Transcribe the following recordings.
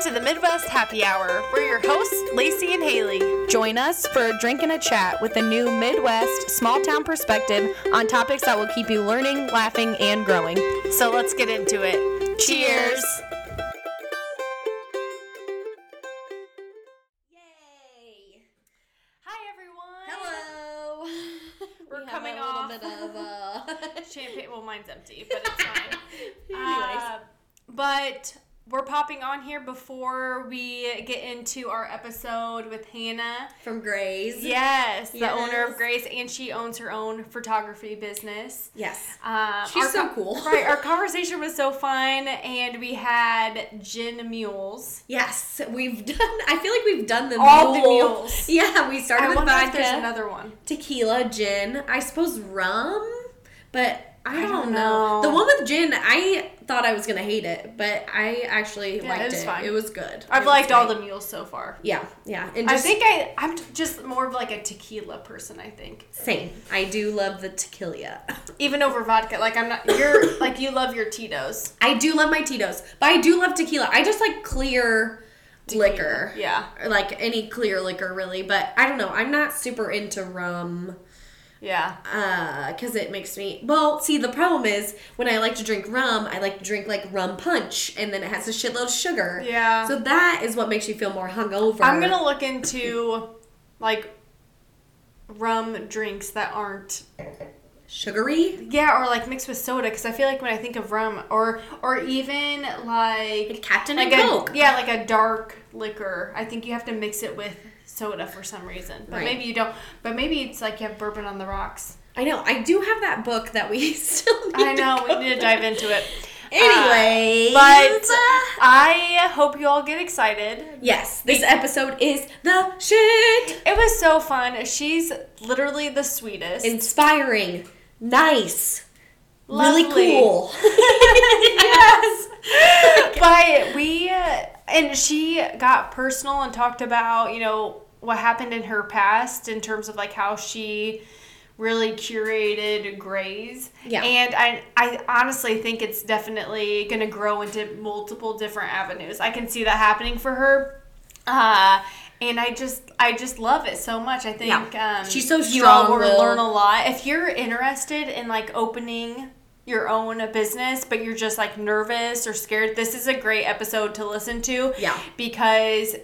to the Midwest Happy Hour. We're your hosts, Lacey and Haley. Join us for a drink and a chat with a new Midwest small town perspective on topics that will keep you learning, laughing, and growing. So let's get into it. Cheers. We're on here before we get into our episode with Hannah. from Graze. Yes, the owner of Yes. Graze, and she owns her own photography business. Yes. Um, She's our so co- cool. right, our conversation was so fun, and we had gin mules. Yes, we've done. I feel like we've done the All the mules. Yeah, we started I with vodka, there's another one. tequila, gin. I suppose rum, but I, I don't, don't know. know. The one with gin, I thought I was gonna hate it, but I actually Yeah, liked it was it. fine. It was good. I've It liked all the mules so far. Yeah, yeah, and I think I I'm just more of like a tequila person. I think same. I do love the tequila. even over vodka. Like I'm not. You're like you love your Tito's I do love my Tito's, but I do love tequila. I just like clear liquor. Yeah, Or, Like any clear liquor, really. But I don't know. I'm not super into rum. Yeah. uh because it makes me well see the problem is when i like to drink rum i like to drink like rum punch and then it has a shitload of sugar Yeah. so that is what makes you feel more hungover I'm gonna look into like rum drinks that aren't sugary yeah or like mixed with soda because I feel like when I think of rum or or even like captain like and a coke yeah like a dark liquor I think you have to mix it with soda for some reason but Right. maybe you don't but maybe it's like you have bourbon on the rocks. I know i do have that book that we still need I know we need to dive into it. Anyway uh, but I hope you all get excited. Yes this episode is the shit. It was so fun. She's literally the sweetest. Inspiring nice Lovely. really cool. Yes. but we and she got personal and talked about you know what happened in her past in terms of like how she really curated Graze. Yeah. And I I honestly think it's definitely going to grow into multiple different avenues. I can see that happening for her. Uh and I just I just love it so much. I think Yeah. um She's so you all will learn a lot. If you're interested in like opening your own business, but you're just like nervous or scared, this is a great episode to listen to. Yeah. Because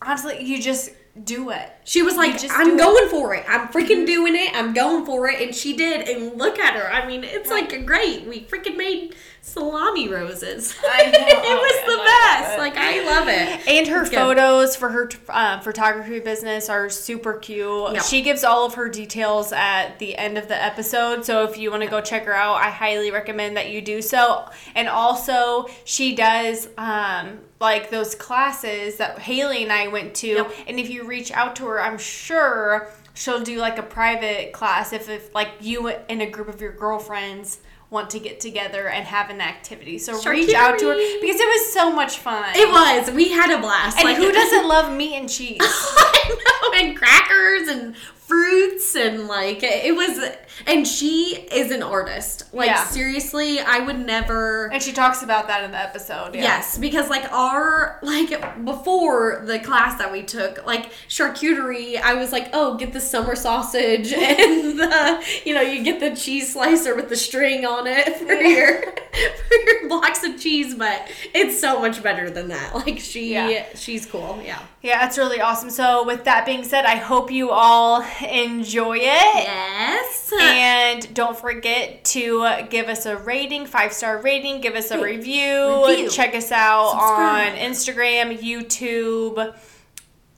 honestly, you just do it. She was like, just I'm it." going for it. I'm freaking doing it. I'm going for it. And she did. And look at her. I mean, it's like great. We freaking made salami roses. I know. it was the love best. Like, I love it. And her It's good. photos for her uh, photography business are super cute. Yep. She gives all of her details at the end of the episode. So if you want to go check her out, I highly recommend that you do so. And also, she does um, like those classes that Haley and I went to. Yep. And if you reach out to her, I'm sure she'll do like a private class if, if like you and a group of your girlfriends want to get together and have an activity. So reach out to her because it was so much fun. It was. We had a blast. And Like, who doesn't love meat and cheese? I know, and crackers and fruits and like it was. And she is an artist. Like Yeah. seriously, I would never. And she talks about that in the episode. Yeah. Yes, because like our like before the class that we took, like charcuterie, I was like, oh, get the summer sausage and the you know you get the cheese slicer with the string on it for your for your blocks of cheese, but it's so much better than that. Like she Yeah. she's cool, yeah. Yeah, it's really awesome. So, with that being said, I hope you all enjoy it. Yes. And don't forget to give us a rating, five star rating, give us a review, review. check us out Subscribe. on Instagram, YouTube,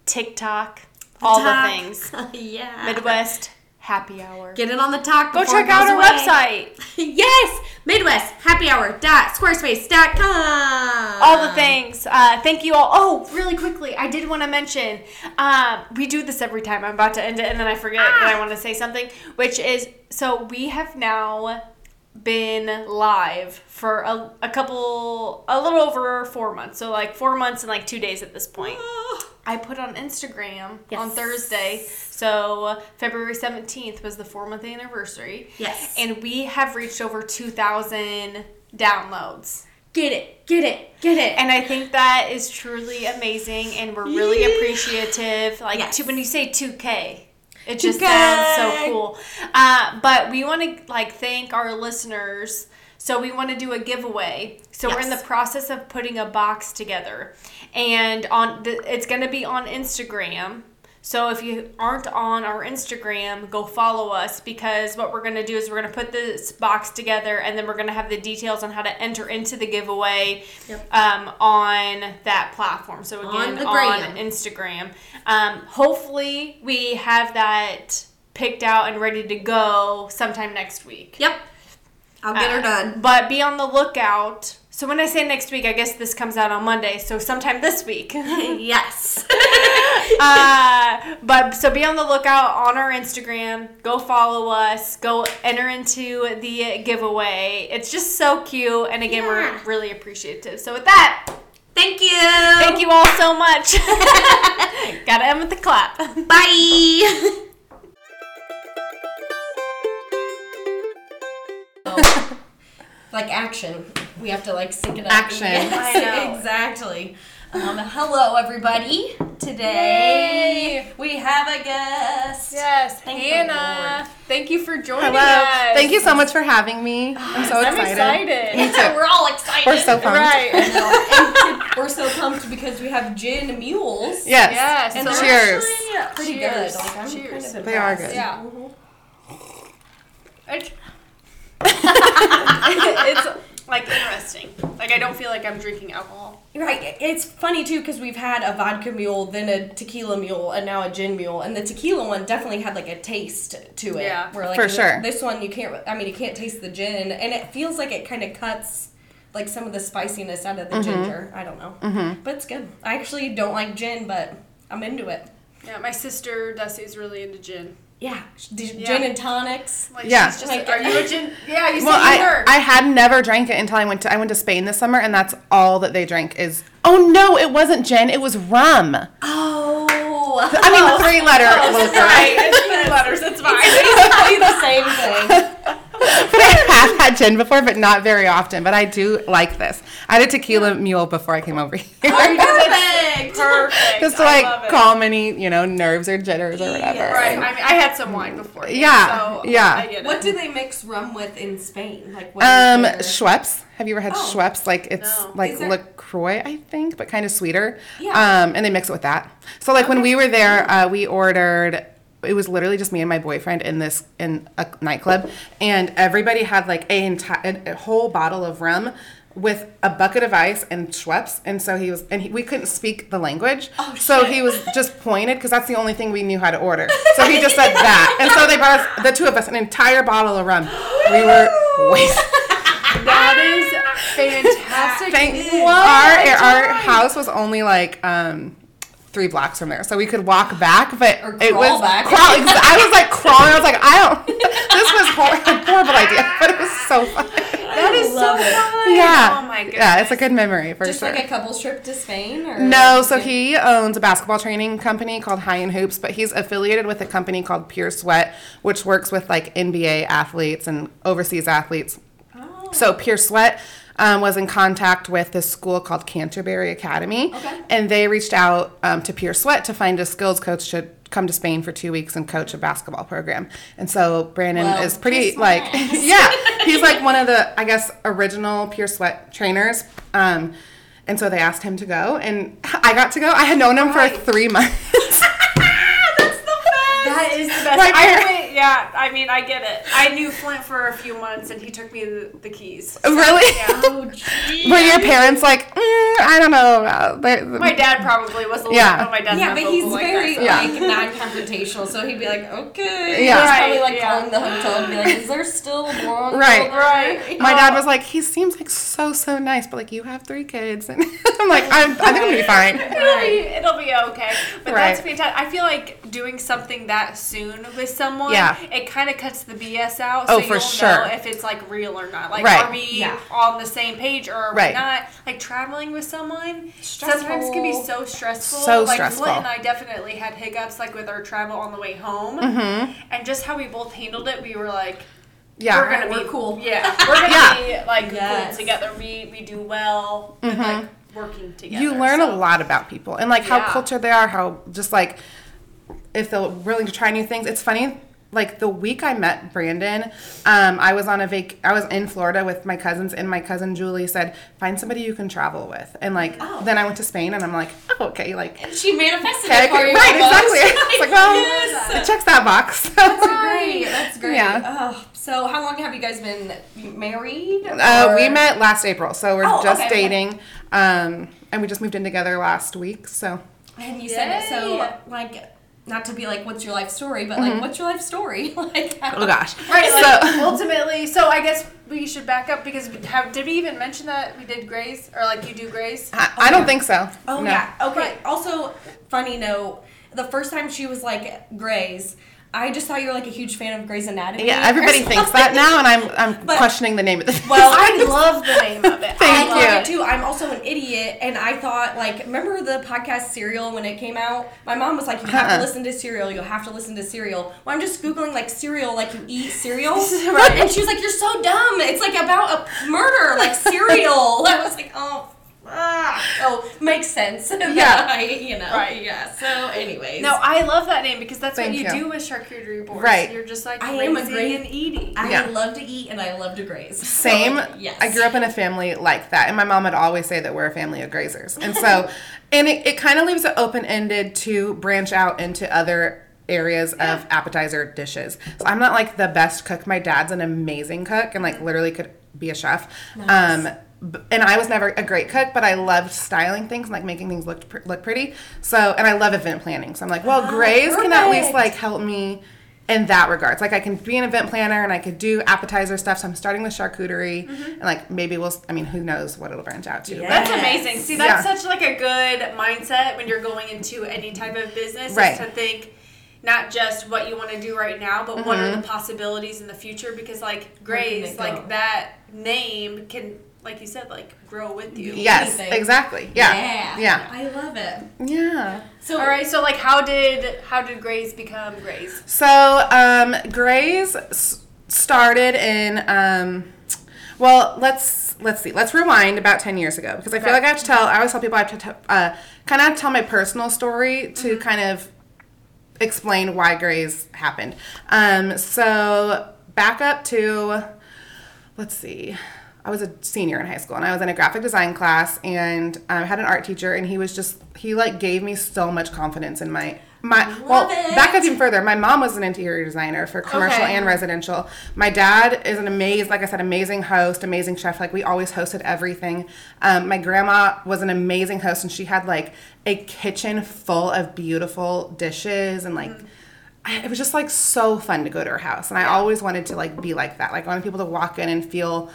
TikTok, all the things. yeah. Midwest Happy Hour. Get it on the talk. Go check out our away. website. yes, Midwest Happy Hour dot squarespace.com. all the things. Uh, thank you all. Oh, really quickly, I did want to mention. Um, we do this every time. I'm about to end it, and then I forget that I want to say something, which is so we have now been live for a, a couple, a little over four months. So like four months and like two days at this point. I put on Instagram on Thursday. So February 17th was the four month anniversary. Yes. And we have reached over 2,000 downloads. get it, get it, get it. And I think that is truly amazing, and we're really Yeah. appreciative. Like Yes. two, when you say two K, it just 2K. sounds so cool. Uh, but we want to like thank our listeners. So we want to do a giveaway. So we're in the process of putting a box together, and on the, it's going to be on Instagram. So if you aren't on our Instagram, go follow us because what we're going to do is we're going to put this box together and then we're going to have the details on how to enter into the giveaway Yep. um, on that platform. So again, On on gram. Instagram. Um, hopefully, we have that picked out and ready to go sometime next week. Yep. I'll get her Uh, done. But be on the lookout. So when I say next week, I guess this comes out on Monday. So sometime this week. yes. uh, but so be on the lookout on our Instagram. Go follow us. Go enter into the giveaway. It's just so cute, and again, Yeah. we're really appreciative. So with that, Thank you. thank you all so much. Gotta end with the clap. Bye. Like action. We have to like sync it up. Action. Yes, I know. exactly. Um, hello, everybody. Today we have a guest. Yes, Thank Hannah. Thank you for joining Hello. us. Thank you so much for having me. I'm so I'm excited. excited. Me too. We're all excited. We're so pumped. Right. and we're so pumped because we have gin mules. Yes. Yes. And so they're Cheers. actually pretty Cheers. good. Like, Cheers. kind of They are good. Yeah. Mhm. It's, it's like interesting. Like I don't feel like I'm drinking alcohol. Right. It's funny too because we've had a vodka mule, then a tequila mule, and now a gin mule. And the tequila one definitely had like a taste to it. Yeah. Where like For th- sure. This one you can't. I mean, you can't taste the gin, and it feels like it kind of cuts like some of the spiciness out of the Mm-hmm. ginger. I don't know, Mm-hmm. but it's good. I actually don't like gin, but I'm into it. Yeah, my sister Dusty's really into gin. Yeah, d- Yeah. gin and tonics. Like Yeah. she's just Like- are you a gin? Yeah, you Well, said you I, were. I had never drank it until I went to I went to Spain this summer, and that's all that they drank is. Oh no, it wasn't gin. It was rum. Oh, I mean, the three letter liquor. right. It's three letters. Oh, it's fine. basically the same thing. But I have had gin before, but not very often. But I do like this. I had a tequila mule before I came over here. Perfect. Perfect. Just to like calm any, you know, nerves or jitters or whatever. Yeah. Right. I mean, I had some wine before. Yeah, So yeah. I get it. What do they mix rum with in Spain? Like what Um, their- Schweppes. Have you ever had Oh. Schweppes? Like it's No. like there- Lacroix, I think, but kind of sweeter. Yeah. Um, and they mix it with that. So like when we were there, uh, we ordered. It was literally just me and my boyfriend in this in a nightclub, and everybody had like a entire a whole bottle of rum with a bucket of ice and Schweppes. And so he was, and he, we couldn't speak the language. Oh, so shit. he was just pointed because that's the only thing we knew how to order. So he just said that, and so they brought us the two of us an entire bottle of rum. We were wasted. That is fantastic. Thank What our our house was only like um three blocks from there, so we could walk back, but Or it was back. crawl. I was like crawling. I was like, I don't. This was hor- a horrible idea, but it was so fun. That is so it. fun. Yeah, Oh my goodness. yeah, it's a good memory for just sure. like a couple's trip to Spain or no, so he owns a basketball training company called High and Hoops, but he's affiliated with a company called Pure Sweat, which works with like NBA athletes and overseas athletes. Oh. So Pure Sweat um, was in contact with this school called Canterbury Academy, Okay. and they reached out um, to Pure Sweat to find a skills coach to come to Spain for two weeks and coach a basketball program. And so Brandon Well, is pretty like, yeah, he's like one of the I guess original Pure Sweat trainers. Um, and so they asked him to go, and I got to go. I had known him Right. for three months. That's the best. That is the best. Right I there. went, yeah, I mean, I get it. I knew Flint for a few months, and he took me the, the keys. So, really? Yeah. Oh, geez. Were your parents like, mm, I don't know. Uh, My dad probably was a little. Yeah. Oh, my dad's Yeah, but he's like very that, so- Yeah. like non-confrontational, so he'd be like, "Okay." Yeah. He's probably like yeah. calling the hotel and be like, "Is there still a blonde?" Right. Right. My Oh. dad was like, he seems like so so nice, but like you have three kids, and I'm like, I'm, I think I'm gonna be fine. It'll be, it'll be okay. But Right. that's fantastic. I feel like doing something that soon with someone, Yeah. it kind of cuts the BS out. Oh, so for you'll sure. know if it's like real or not. Like, Right. are we Yeah. on the same page or are Right. we not? Like traveling with someone sometimes can be so stressful. So like stressful. Flint and I definitely had hiccups like with our travel on the way home, Mm-hmm. and just how we both handled it. We were like. Yeah. we're gonna We're be cool. Yeah, we're gonna Yeah. be like Yes. cool together. We we do well, with, like working together. Mm-hmm. you learn so. a lot about people and like how cultured they are how just like if they're willing to try new things it's funny like the week i met brandon um, i was on a vac i was in florida with my cousins and my cousin julie said find somebody you can travel with and like Oh. then i went to spain and i'm like oh okay like She manifested okay, it for you. right almost. exactly it's like well Yes. it checks that box That's great. That's great. Yeah. Oh, so how long have you guys been married? uh, we met last april so we're Oh, just okay, okay. dating um, and we just moved in together last week so And you said it so like not to be like what's your life story, but like mm-hmm. what's your life story? like oh gosh Right, like so ultimately. So I guess we should back up because have, did we even mention that we did Graze or like you do Graze? I, I don't think so Oh No. yeah. Okay. Also, funny note: the first time she was like Grey's, I just thought you were like a huge fan of Grey's Anatomy. Yeah, everybody thinks that now, and I'm I'm But- questioning the name of the. Well, I love the name of it. Thank I I love you. it too. I'm also an idiot, and I thought like, remember the podcast Serial when it came out? My mom was like, "You have Uh-uh. to uh-huh. listen to Serial. You have to listen to Serial." Well, I'm just googling like cereal, like you eat cereal, Right. and she was like, "You're so dumb. It's like about a murder, like cereal." I was like, "Oh." Ah, oh, makes sense. Yeah. I, you know. Right. Yeah. So, anyways. No, I love that name because that's Thank what you, you. do with charcuterie boards. Right. You're just like I am a great- and eating. I Yeah. love to eat and I love to graze. Same. like, yes. I grew up in a family like that, and my mom would always say that we're a family of grazers, and so, and it, it kind of leaves it open ended to branch out into other areas of appetizer dishes. So I'm not like the best cook. My dad's an amazing cook, and like literally could be a chef. Um, b- and I was never a great cook, but I loved styling things like making things look pr- look pretty. So, and I love event planning. So I'm like, well, Ah, Graze can at least like help me in that regards. Like I can be an event planner and I could do appetizer stuff. So I'm starting with charcuterie and like maybe we'll. I mean, who knows what it'll branch out to? Yeah. That's amazing. See, that's Yeah. such like a good mindset when you're going into any type of business. Right. Is to think not just what you want to do right now, but what Mm-hmm. are the possibilities in the future? Because like Where can Graze, go? like that name can, like you said, like grow with you. Yes, Anything. exactly. Yeah. Yeah. I love it. Yeah. So All right. So like, how did how did Graze become Graze? So, um, Graze started in, um, well, let's let's see, let's rewind about ten years ago because I feel Okay. like I have to tell. I always tell people I have to t- uh, kind of tell my personal story to kind of explain why Grays happened. Um, so back up to, let's see. I was a senior in high school and I was in a graphic design class and I had an art teacher and he was just he like gave me so much confidence in my my well it. back up even further my mom was an interior designer for commercial Okay. and residential my dad is an amazing like i said amazing host amazing chef like we always hosted everything um, my grandma was an amazing host and she had like a kitchen full of beautiful dishes and like I, it was just like so fun to go to her house and i always wanted to like be like that like i wanted people to walk in and feel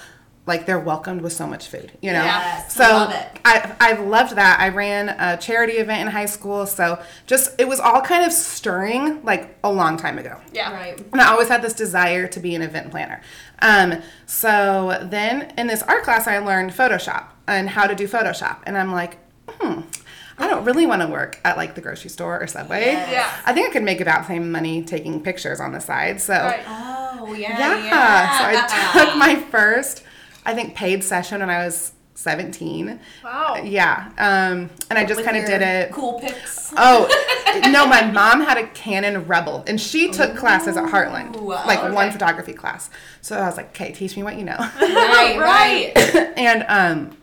like they're welcomed with so much food you know Yes, so love it. I, I loved that. I ran a charity event in high school, so just it was all kind of stirring like a long time ago. Yeah. right. And I always had this desire to be an event planner. Um, so then in this art class, I learned Photoshop and how to do Photoshop, and I'm like, hmm. I don't really want to work at like the grocery store or Subway. Yes. Yeah. I think I could make about the same money taking pictures on the side. So Right. Oh yeah. yeah. So I took my first, I think, paid session when I was 17. Wow. Yeah. Um, and I just kind of did it. Cool pics. Oh, no, my mom had a Canon Rebel and she took classes at Heartland, Ooh, like okay. one photography class. So I was like, okay, teach me what you know. right. Right. and um,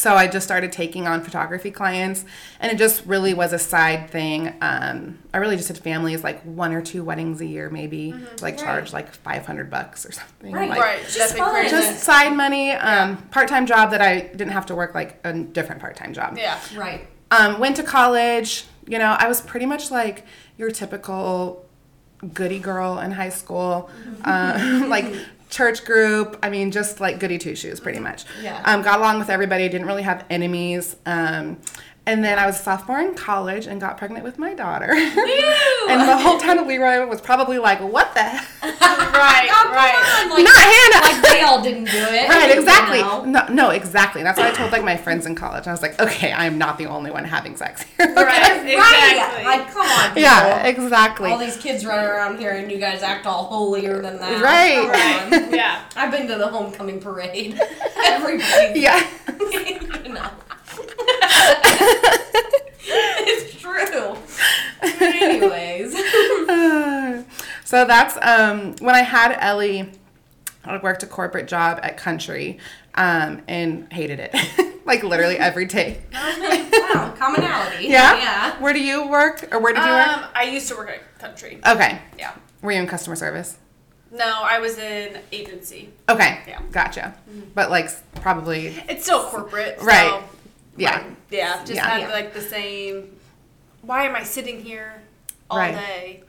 so I just started taking on photography clients and it just really was a side thing. Um, I really just did families, like one or two weddings a year, maybe, like charge like 500 bucks or something. Right. Like, Right. Just That's just side money, um, part-time job that I didn't have to work like a different part-time job. yeah. Right. Um, went to college. You know, I was pretty much like your typical goody girl in high school, um, like church group. I mean, just like goody two shoes, pretty much. Yeah. Um, got along with everybody. Didn't really have enemies. Um, And then I was a sophomore in college and got pregnant with my daughter. and the whole town of Leroy was probably like, what the heck? right, Oh, right. like, Not Hannah. like they all didn't do it. Right, you exactly. know? No, no, exactly. That's what I told like my friends in college. I was like, okay, I am not the only one having sex here. Right, Right. exactly. Like, come on. People. Yeah, exactly. All these kids running around here, and you guys act all holier than that. Right. Come on. yeah. I've been to the homecoming parade. Everybody. Yeah. you know. It's true. Anyways. so that's um, when I had Ellie. I worked a corporate job at Country um, and hated it, like literally every day. wow, commonality. Yeah? Yeah. Where do you work, or where did you work? Um, I used to work at Country. Okay. Yeah. Were you in customer service? No, I was in agency. Okay. Yeah. Gotcha. But like probably It's still corporate. so- right. Yeah. Right. Yeah. Just Yeah. had Yeah. like the same. Why am I sitting here all Right. day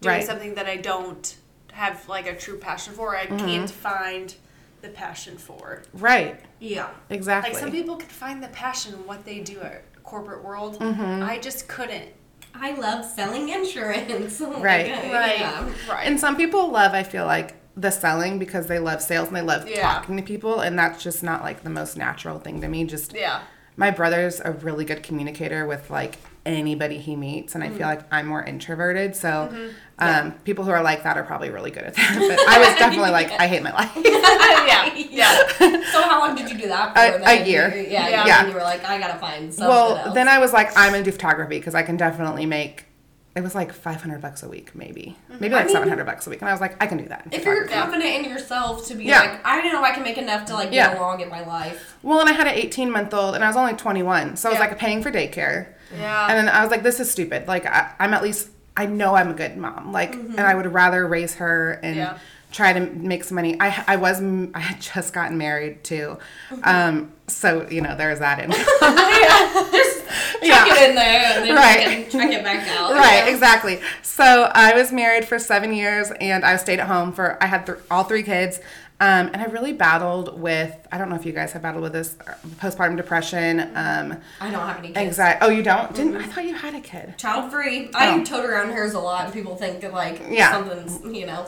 doing Right. something that I don't have like a true passion for? I Mm-hmm. can't find the passion for. Right. Yeah. Exactly. Like some people can find the passion in what they do at corporate world. Mm-hmm. I just couldn't. I love selling insurance. Right. Right. Yeah. Right. And some people love, I feel like, the selling because they love sales and they love Yeah. talking to people, and that's just not like the most natural thing to me. Just yeah. My brother's a really good communicator with like anybody he meets, and I Mm-hmm. feel like I'm more introverted. So, um, people who are like that are probably really good at that. But I was definitely like, I hate my life. yeah. Yeah. So how long did you do that for? A- a year. Yeah. Yeah. Yeah. And you were like, I gotta find something well, else. then I was like, I'm gonna do photography because I can definitely make. It was like 500 bucks a week, maybe, maybe like Mm-hmm. mean- 700 bucks a week, and I was like, I can do that. if you're confident in yourself to be Yeah. like, I don't know I can make enough to like get Yeah. along in my life. Well, and I had an 18 month old, and I was only 21, so I was Yeah. like paying for daycare. Yeah. And then I was like, this is stupid. Like, I, I'm at least, I know I'm a good mom. Like, and I would rather raise her and Yeah. try to make some money. I, I was, I had just gotten married too. Um, so, you know, there's that in. Just Yeah. check it in there and then Right. check, it, back out. right, exactly. So I was married for seven years and I stayed at home for, I had th- all three kids. Um, and I really battled with, I don't know if you guys have battled with this, uh, postpartum depression, um, I don't have any kids. anxiety. Oh, you don't? Didn't, I thought you had a kid. Child free. Oh. I tote around hers a lot, and people think that like Yeah. something's you know.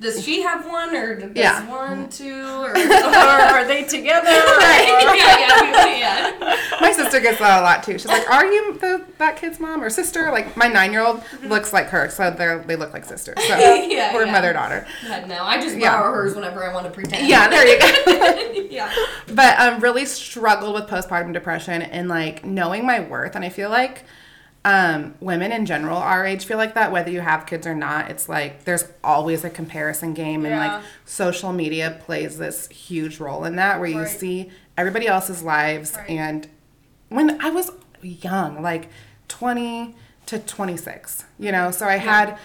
Does she have one, or does Yeah. one, two, or? or are they together? yeah, yeah, yeah. My sister gets that a lot too. She's like, "Are you the that kid's mom or sister?" Like my nine year old looks like her, so they look like sisters. So Yeah, we're yeah. mother daughter. No, I just borrow hers whenever I want to pretend. Yeah, there you go. yeah. but um, really struggled with postpartum depression and like knowing my worth. And I feel like um, women in general our age feel like that, whether you have kids or not. It's like there's always a comparison game, and Yeah. like social media plays this huge role in that, where you Right. see everybody else's lives. Right. And when I was young, like 20 to 26, you know, so I had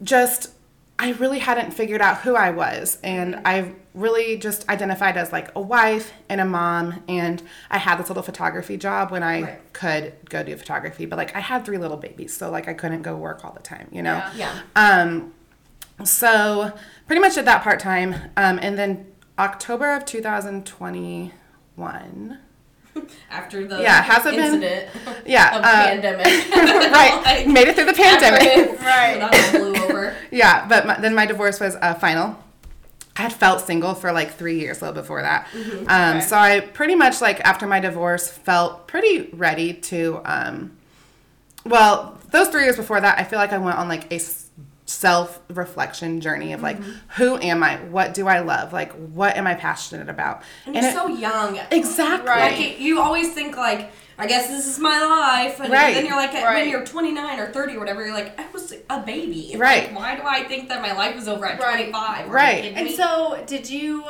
just I really hadn't figured out who I was and. I really just identified as like a wife and a mom and I had this little photography job when I Right. could go do photography but like I had three little babies so like I couldn't go work all the time you know Yeah. Yeah. um so pretty much did that part time um and then October of 2021 After the Yeah, has it been- incident yeah of uh, pandemic. right Like, made it through the pandemic after Right. Blew over. Yeah, but my, then my divorce was uh, final. I had felt single for like three years though before that. Um, Okay. So I pretty much like after my divorce felt pretty ready to. Um, well, those three years before that, I feel like I went on like a self reflection journey of like, mm-hmm. who am I? What do I love? Like, what am I passionate about? And you're it- so young. exactly. Right. Like you always think like, I guess this is my life, and Right. then you're like, Right. when you're 29 or 30 or whatever, you're like, I was a baby. Right. Like, why do I think that my life was over at Right. 25? Right. And me? so, did you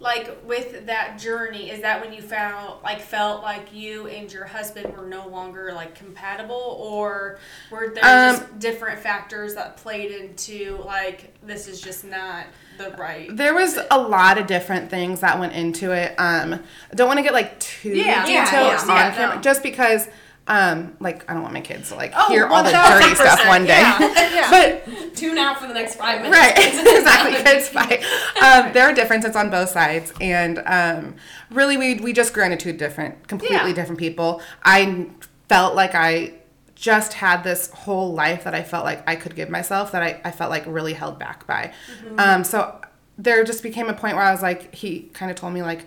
like with that journey? Is that when you found like felt like you and your husband were no longer like compatible, or were there Um, just different factors that played into like this is just not the right? There was a lot of different things that went into it. Um, I don't want to get like too Yeah, yeah, yeah, on yeah, camera, no. just because, um, like I don't want my kids to like Oh, hear all the dirty stuff one day. yeah, yeah. but Tune out for the next five minutes. right, exactly, it's fine. Um, there are differences on both sides, and um, really, we we just grew into two different, completely Yeah. different people. I felt like I just had this whole life that I felt like I could give myself that I, I felt like really held back by. Um, so there just became a point where I was like, he kind of told me like,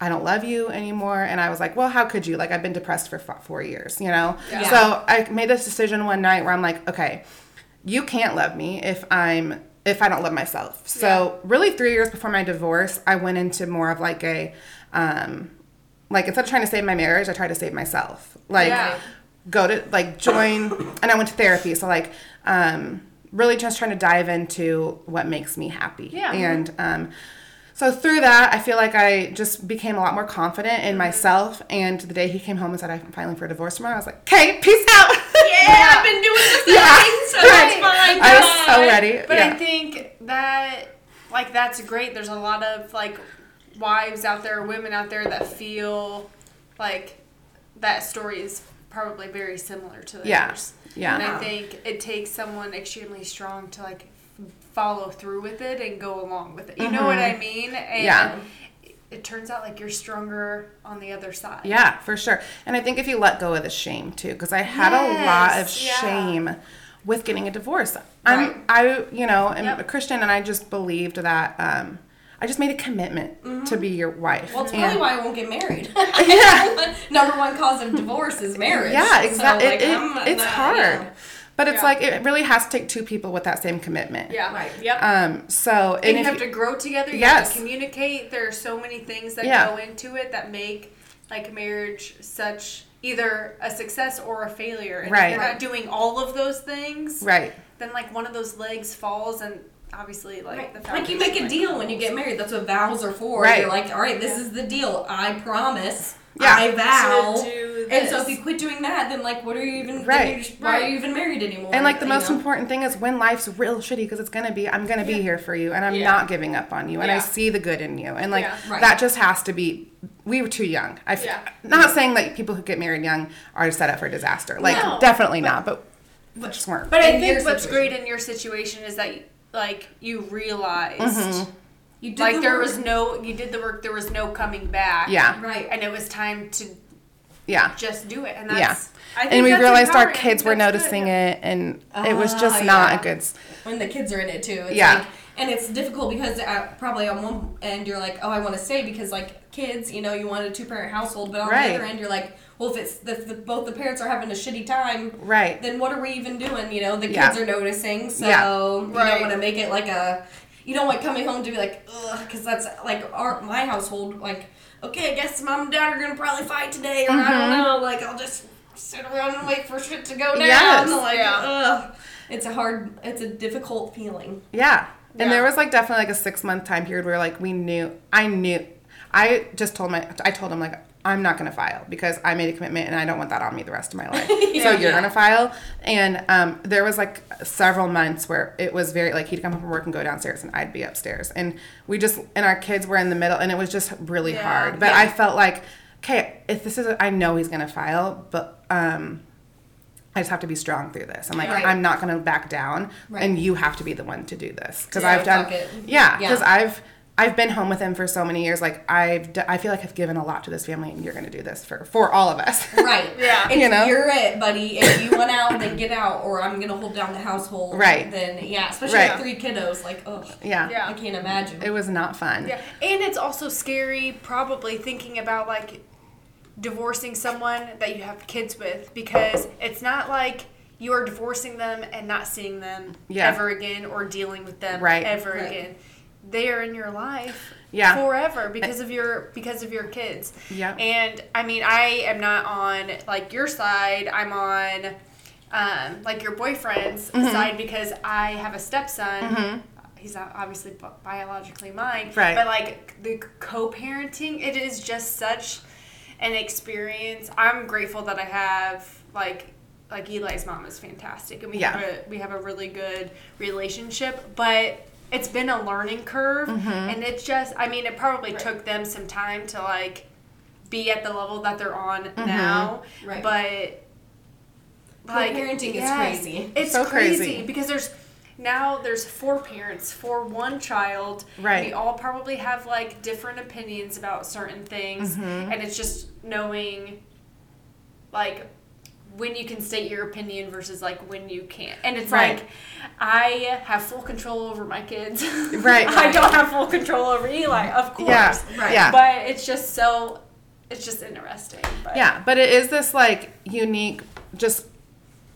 I don't love you anymore. And I was like, well, how could you? Like, I've been depressed for f- four years, you know? Yeah. So I made this decision one night where I'm like, okay, you can't love me if I'm, if I don't love myself. So really three years before my divorce, I went into more of like a, um, like instead of trying to save my marriage, I tried to save myself. Like, Yeah. go to like join and i went to therapy so like um really just trying to dive into what makes me happy Yeah. and um so through that i feel like i just became a lot more confident in myself and the day he came home and said i'm filing for a divorce tomorrow i was like okay peace out Yeah, I've been doing the same Yeah. thing, so that's fine. i was so ready But I think that like that's great. There's a lot of like wives out there, women out there that feel like that story is probably very similar to theirs. Yeah. Yeah. And I think it takes someone extremely strong to like f- follow through with it and go along with it. You know what I mean? And Mm-hmm. Yeah. It, it turns out like you're stronger on the other side. Yeah, for sure. And I think if you let go of the shame too, because I had a lot of yeah. shame with getting a divorce. I'm, Right. I, you know, am Yep. a Christian, and I just believed that. Um, I just made a commitment to be your wife. Well, it's And- probably why I won't get married. Yeah. Number one cause of divorce is marriage. yeah, So, exactly. like, it, I'm it's not- hard. But it's Yeah. like it really has to take two people with that same commitment. Yeah. Right. Yep. Um. So and, and you if have to grow together. You Yes. have to communicate. There are so many things that Yeah. go into it that make like marriage such either a success or a failure. And Right. if you're not doing all of those things, right. then like one of those legs falls, and obviously like the Like you make a deal when you get married. That's what vows are for. Right. You're like, all right, this is the deal. I promise. Yeah. I vow. To do And so if you quit doing that, then like, what are you even? Right. you're just- Why are you even married anymore? And like the most know? important thing is when life's real shitty, because it's gonna be, I'm gonna be here for you, and I'm Yeah. not giving up on you, and I see the good in you, and like Yeah. Right. that just has to be. We were too young. I f- Yeah. not saying that people who get married young are set up for disaster. Like No. definitely not, but we just weren't. But I think what's situation. great in your situation is that like you realized Mm-hmm. You did like the there work. was no you did the work. There was no coming back. yeah, right. And it was time to yeah. just do it, and Yeah. that's. I think And we that's realized our kids were That's good. noticing it, and it was Ah, just not yeah. a good. when the kids are in it too. It's Yeah. Like, and it's difficult because uh, probably on one end you're like, oh, I want to stay because like kids, you know, you want a two parent household, but on Right. the other end you're like, well, if it's the, the, both the parents are having a shitty time, Right. then what are we even doing? You know, the Yeah. kids are noticing, so Yeah. you Right. don't want to make it like a. You don't want coming home to be like, ugh, because that's like our my household. Like, okay, I guess mom and dad are gonna probably fight today, or I don't mm-hmm. know. Like, I'll just sit around and wait for shit to go down. Yes. Like, Yeah. ugh. It's a hard, it's a difficult feeling. Yeah. And Yeah. there was like definitely like a six month time period where like we knew I knew I just told my I told him like I'm not gonna file because I made a commitment and I don't want that on me the rest of my life. so you're Yeah. gonna file. And um, there was like several months where it was very like he'd come home from work and go downstairs and I'd be upstairs. And we just and our kids were in the middle and it was just really Yeah. hard. But Yeah. I felt like, okay, if this is a, I know he's gonna file, but um I just have to be strong through this. I'm like, Right. I'm not going to back down, Right. and you have to be the one to do this because Yeah, I've done, it. yeah, Yeah. because I've I've been home with him for so many years. Like I've, d- I feel like I've given a lot to this family, and you're going to do this for for all of us. Right. Yeah. If You know? you're it, buddy. If you want out, and then get out, or I'm gonna hold down the household. Right. Then yeah, especially Right. with three kiddos. Like, oh. yeah. Yeah. I can't imagine. it was not fun. Yeah, and it's also scary, probably thinking about like divorcing someone that you have kids with because it's not like you are divorcing them and not seeing them Yeah. ever again or dealing with them Right. ever Right. again. They are in your life Yeah. forever because of your because of your kids. Yeah. And I mean, I am not on like your side. I'm on um, like your boyfriend's Mm-hmm. side because I have a stepson. He's obviously biologically mine, Right. but like the co-parenting, it is just such an experience. I'm grateful that I have like like Eli's mom is fantastic, and we Yeah. have a we have a really good relationship, but. It's been a learning curve, Mm-hmm. and it's just, I mean, it probably Right. took them some time to like be at the level that they're on Mm-hmm. now. Right. But like Co-parenting is crazy. It's So crazy. crazy. because there's now there's four parents for one child. Right. We all probably have like different opinions about certain things, Mm-hmm. and it's just knowing like when you can state your opinion versus like when you can't. And it's Right. like I have full control over my kids. Right, I don't have full control over Eli, of course. Yeah, Right. yeah. But it's just so it's just interesting. But Yeah, but it is this like unique just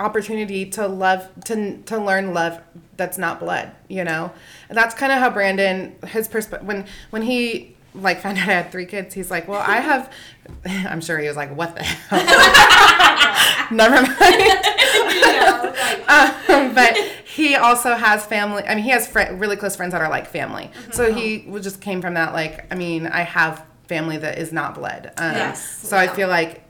opportunity to love to to learn love that's not blood, you know. And that's kind of how Brandon his perspective when when he like found out I had three kids, he's like, "Well, I have." I'm sure he was like, "What the hell?" Never mind. um, but he also has family. I mean, he has fri really close friends that are like family. So he just came from that. Like, I mean, I have family that is not blood. Um, Yes. So I feel like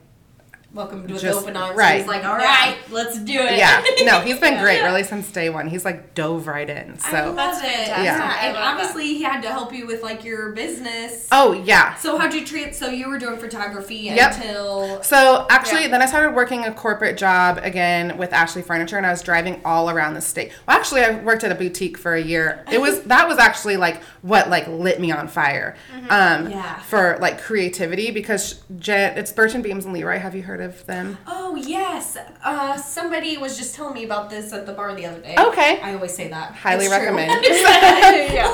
Welcome to Just- open arms. right. He's like, all right, let's do it. yeah, no, he's been Yeah. great really since day one. He's like dove right in. I So, love That's it. Yeah, Yeah. and I love that. obviously he had to help you with like your business. oh yeah. So how'd you treat? So you were doing photography Yep. until So actually, Yeah. then I started working a corporate job again with Ashley Furniture, and I was driving all around the state. Well, actually, I worked at a boutique for a year. It was that was actually like what like lit me on fire, um, Yeah. for like creativity because Jen, it's Birch and Beams and Leroy. Have you heard of them? Oh yes, uh, somebody was just telling me about this at the bar the other day. Okay. I always say that. Highly It's recommend. yeah.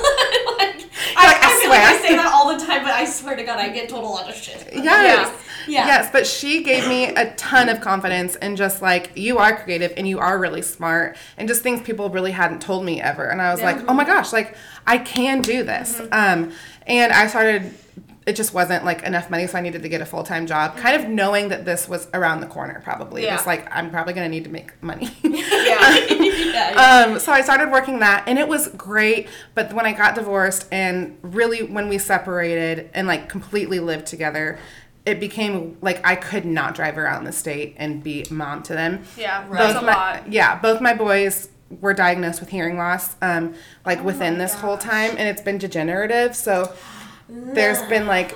like, I, Like, I I, feel like I say that all the time, but I swear to God, I get told a lot of shit. Yes. Yeah. Yes, but she gave me a ton of confidence and just like you are creative and you are really smart and just things people really hadn't told me ever. And I was like, oh my gosh, like I can do this. Um, and I started. It just wasn't like enough money, so I needed to get a full time job. Kind of knowing that this was around the corner, probably. Yeah. Just like I'm probably gonna need to make money. Yeah. yeah. um, so I started working that, and it was great. But when I got divorced, and really when we separated and like completely lived together, it became like I could not drive around the state and be mom to them. Yeah, Right. that's Both a my, lot. Yeah, both my boys were diagnosed with hearing loss, um, Oh like within this whole time, and it's been degenerative. So there's been like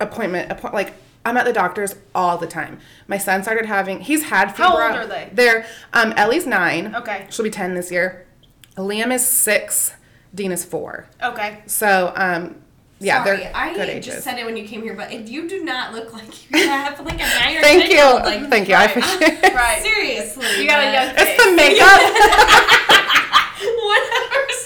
appointment, appo- like I'm at the doctor's all the time. My son started having, he's had How old are they? They're, um, Ellie's nine. Okay. She'll be 10 this year. Liam is six. Dean is four. Okay. So, um, yeah, Sorry, they're I good just said it when you came here, but you do not look like you have like a nine or Thank you. old, Like, Thank you. I appreciate it. Right. Seriously, You got a but young It's the makeup. Whatever's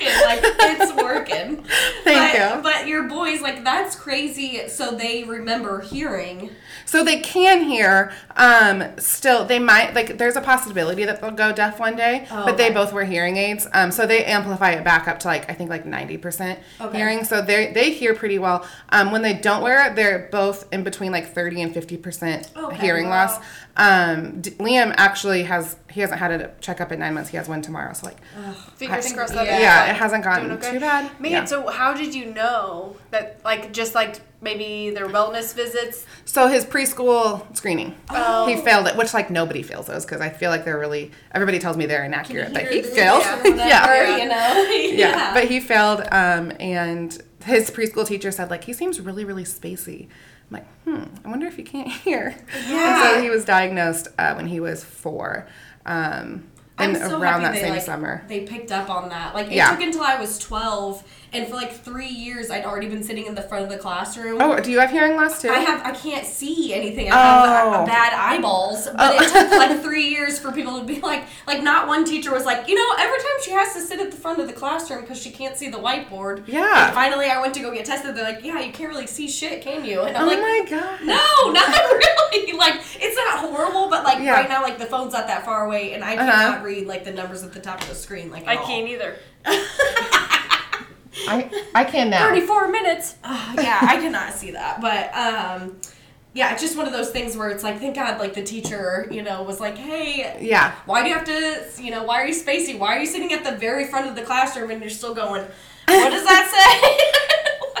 working, like it's working. Thank but, you. But your boys, like that's crazy. So they remember hearing. So they can hear. Um, still, they might like. There's a possibility that they'll go deaf one day, Oh, but they both wear hearing aids. Um, so they amplify it back up to like I think like ninety percent Okay. hearing. So they they hear pretty well. Um, when they don't wear it, they're both in between like thirty and fifty percent Okay, hearing wow. loss. Um, D- Liam actually has he hasn't had a checkup in nine months. He has one tomorrow. So like, Fingers I- crossed that yeah. it's, yeah, it hasn't gotten okay. too bad. Man, Yeah. so how did you know that? Like, just like maybe their wellness visits. So his preschool screening, Oh. he failed it, which like nobody fails those because I feel like they're really. Everybody tells me they're inaccurate, but hear he failed. news or yeah, whatever, you know. yeah, but he failed. Um, and his preschool teacher said like he seems really really spacey. I'm like, hmm, I wonder if he can't hear. Yeah. And so he was diagnosed uh, when he was four. Um, and so around that they, same like, summer. They picked up on that. Like it Yeah. took until I was 12, and for like three years, I'd already been sitting in the front of the classroom. Oh, do you have hearing loss too? I have I can't see anything. I Oh. uh, bad eyeballs. But Oh. it took like three years for people to be like like not one teacher was like, you know, every time she has to sit at the front of the classroom because she can't see the whiteboard. Yeah. And finally I went to go get tested. They're like, Yeah, you can't really see shit, can you? And I'm oh like my god. no, not really. Like it's not horrible, but like Yeah. right now, like the phone's not that far away, and I Uh-huh. cannot read like the numbers at the top of the screen. Like I all. can't either. I I can now. Thirty-four minutes. Oh, yeah, I cannot see that. But um, yeah, it's just one of those things where it's like, thank God, like the teacher, you know, was like, hey, Yeah. why do you have to, you know, why are you spacey? Why are you sitting at the very front of the classroom and you're still going, what does that say?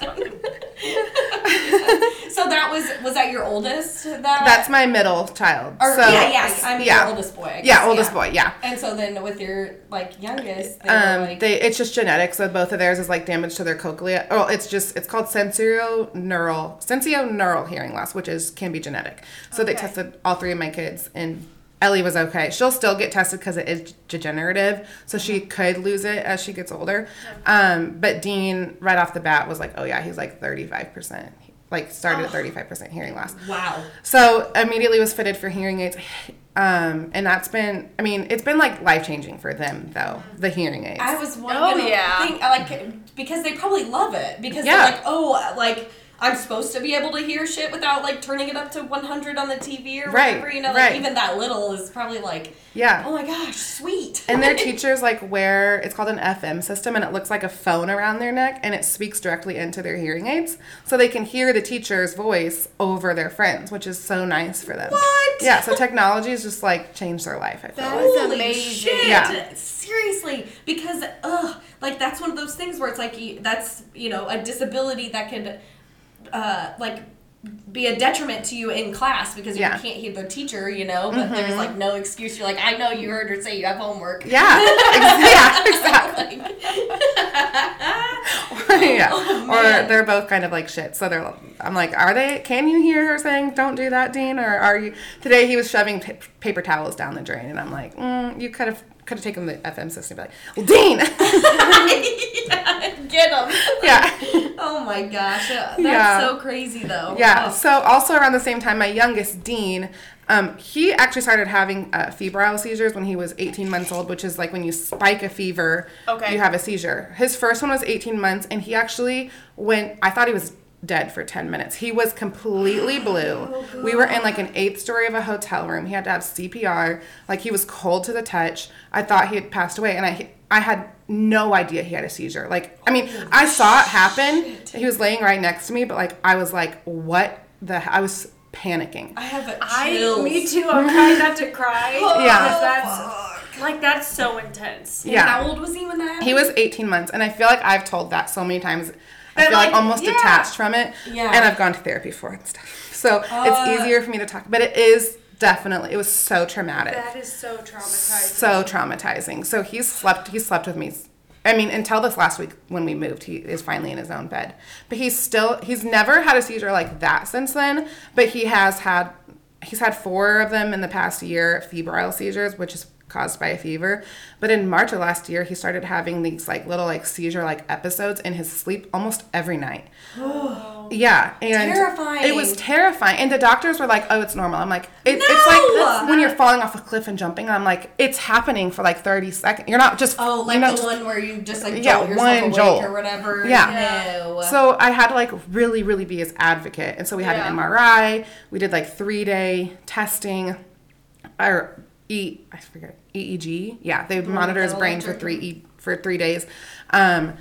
Like, come That's on. funny. so that was was that your oldest? That That's my middle child. or, so yeah, yeah. I mean, yeah. your oldest boy. Yeah, oldest boy. Yeah. And so then with your like youngest, they Um, like, they it's just genetic, so both of theirs is like damage to their cochlea. Oh, it's just it's called sensorineural sensorineural hearing loss, which is can be genetic. So they tested all three of my kids, and Ellie was okay. She'll still get tested because it is degenerative, so she could lose it as she gets older. Um, but Dean, right off the bat, was like, "Oh yeah, he's like thirty five percent like started at 35% hearing loss. Wow. So immediately was fitted for hearing aids. Um, and that's been, I mean, it's been like life changing for them though, the hearing aids. I was one Oh, gonna yeah. think like because they probably love it because Yeah. they're like oh like I'm supposed to be able to hear shit without like turning it up to 100 on the TV or Right, whatever you know like right. even that little is probably like yeah. oh my gosh sweet And their teachers like wear it's called an FM system and it looks like a phone around their neck and it speaks directly into their hearing aids so they can hear the teacher's voice over their friends, which is so nice for them. What? Yeah, so technology has just like changed their life, I feel. That like. is Holy amazing. shit! Yeah. Seriously, because ugh, like that's one of those things where it's like that's you know a disability that could, uh, like be a detriment to you in class because Yeah. you can't hear the teacher, you know. But there's like no excuse. You're like, I know you heard her say you have homework. Yeah, yeah, exactly. yeah. Oh, or they're both kind of like shit. So they're, I'm like, are they? Can you hear her saying, "Don't do that, Dean"? Or are you? Today he was shoving pa- paper towels down the drain, and I'm like, mm, you could have could have taken the FM system and be like, well, Dean. yeah, get him. yeah. Oh my gosh, uh, that's Yeah. so crazy though. Yeah. Oh. So also around the same time, my youngest Dean, um, he actually started having uh, febrile seizures when he was 18 months old, which is like when you spike a fever, Okay. you have a seizure. His first one was 18 months, and he actually went. I thought he was dead for 10 minutes. He was completely blue. Oh, we were in like an eighth story of a hotel room. He had to have CPR. Like he was cold to the touch. I thought he had passed away, and I I had no idea he had a seizure. Like I mean, oh, I saw it happen. He was laying right next to me, but like I was like, what the? I was panicking. I have a I, chills. me too. I'm trying not to cry. Yeah. because That's oh, like that's so intense. And Yeah. How old was he when that happened? He was 18 months, and I feel like I've told that so many times. I feel like, like, almost yeah. detached from it. Yeah. And I've gone to therapy for it and stuff. So Uh. it's easier for me to talk, but it is definitely, it was so traumatic. That is so traumatizing. so traumatizing. So he's slept, he slept with me. I mean, until this last week when we moved, he is finally in his own bed. But he's still, he's never had a seizure like that since then, but he has had, he's had four of them in the past year, febrile seizures, which is caused by a fever. But in March of last year, he started having these like little like seizure like episodes in his sleep almost every night. Yeah, and Terrifying. it was terrifying. And the doctors were like, "Oh, it's normal." I'm like, it, "It's No! like when you're falling off a cliff and jumping." And I'm like, "It's happening for like 30 seconds. You're not just Oh, like you're not the one where you just like Yeah, jolt yourself one jolt. or whatever. Yeah. No. So I had to like really, really be his advocate. And so we had Yeah. an MRI. We did like three day testing, or E, I forget EEG. Yeah, they monitor his brain for three e, for three days, um,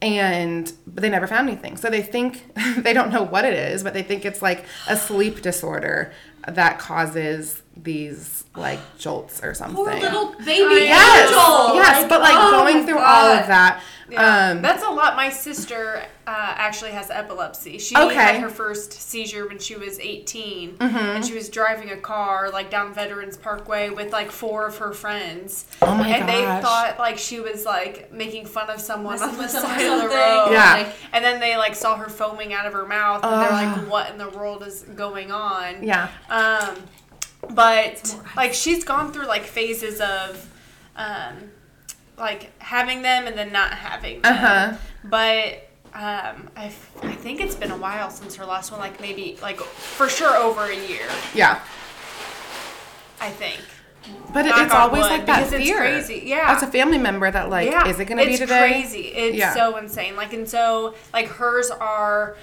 and but they never found anything. So they think they don't know what it is, but they think it's like a sleep disorder that causes these like jolts or something. Poor little baby Yes, angel. yes, but like oh going my through all of that. Yeah, Um, that's a lot. My sister uh, actually has epilepsy. She Okay. had her first seizure when she was 18, Mm-hmm. and she was driving a car like down Veterans Parkway with like four of her friends. Oh my and they thought like she was like making fun of someone Messing on the with them side of the road. Yeah. Like, and then they like saw her foaming out of her mouth, and they're like, "What in the world is going on?" yeah. Um, but like she's gone through like phases of, um, like having them and then not having them. Uh huh. But um, I think it's been a while since her last one. Like maybe like for sure over a year. Yeah. I think. But Knock it's always wood, like that because it's fear. crazy, yeah. As a family member, that like, yeah, is it going to be today? it's crazy. It's Yeah. so insane. Like and so like hers are,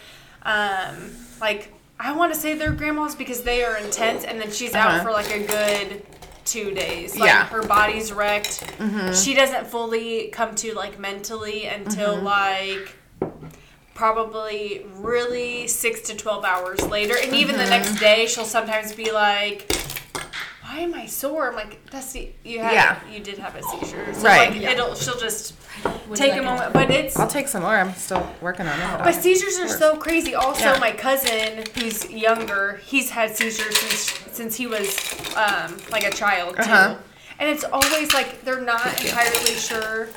um, like I want to say they're grandmas because they are intense, and then she's Uh-huh. out for like a good two days. Like Yeah. Mm-hmm. her body's wrecked. She doesn't fully come to like mentally until Mm-hmm. like probably really six to 12 hours later and even the Mm-hmm. next day she'll sometimes be like why am i sore i'm like that's you had Yeah. you did have a seizure so Right. like it'll she'll just Would take you a moment but it's I'll take some more. I'm still working on it. but seizures are so crazy. Also, Yeah. my cousin, who's younger, he's had seizures since since he was um, like a child too. Uh-huh. And it's always like they're not entirely sure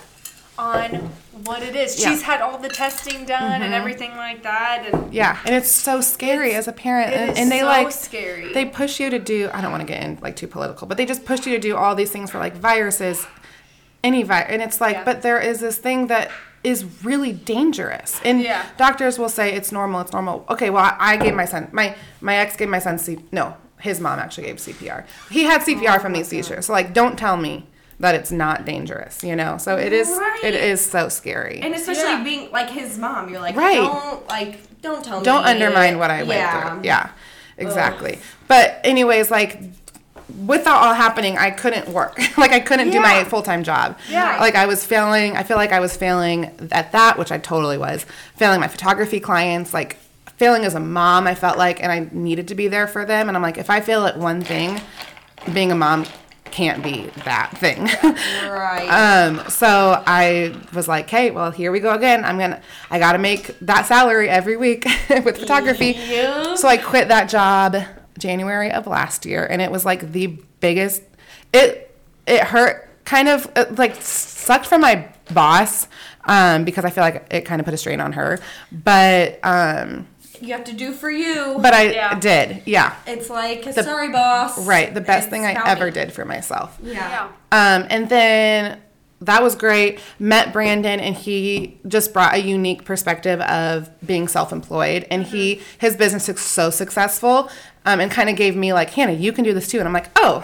on what it is. Yeah. Mm-hmm. She's had all the testing done and everything like that, and Yeah, and it's so scary It's- as a parent, it and, is and they so like scary. they push you to do. I don't want to get in like too political, but they just push you to do all these things for like viruses, any virus, and it's like, Yeah. but there is this thing that is really dangerous. And Yeah. doctors will say it's normal, it's normal. Okay, well, I, I gave my son, my, my ex gave my son C, no, his mom actually gave CPR. He had CPR from these teachers. So, like, don't tell me that it's not dangerous, you know? So it is, Right. it is so scary. And especially Yeah. being like his mom, you're like, Right. don't like, don't tell me. don't undermine what I went yeah. through. Yeah, exactly. But anyways, like with that all happening, I couldn't work. like I couldn't do my full time job. Yeah. Like I was failing. I feel like I was failing at that, which I totally was. Failing my photography clients. Like failing as a mom. I felt like, and I needed to be there for them. And I'm like, if I fail at one thing, being a mom can't be that thing. Right. Um, so I was like, hey, well, here we go again. I'm gonna, I gotta make that salary every week with photography. So I quit that job January of last year, and it was like the biggest. It it hurt, kind of it, like sucked for my boss um, because I feel like it kind of put a strain on her. But um, you have to do for you. but I Yeah. did, yeah, it's like, sorry, boss. right. The best thing I ever it- did for myself. Yeah. Yeah. Um, and then that was great. Met Brandon, and he just brought a unique perspective of being self-employed. And he his business is so successful, um, and kind of gave me like, Hannah, you can do this too. And I'm like, oh,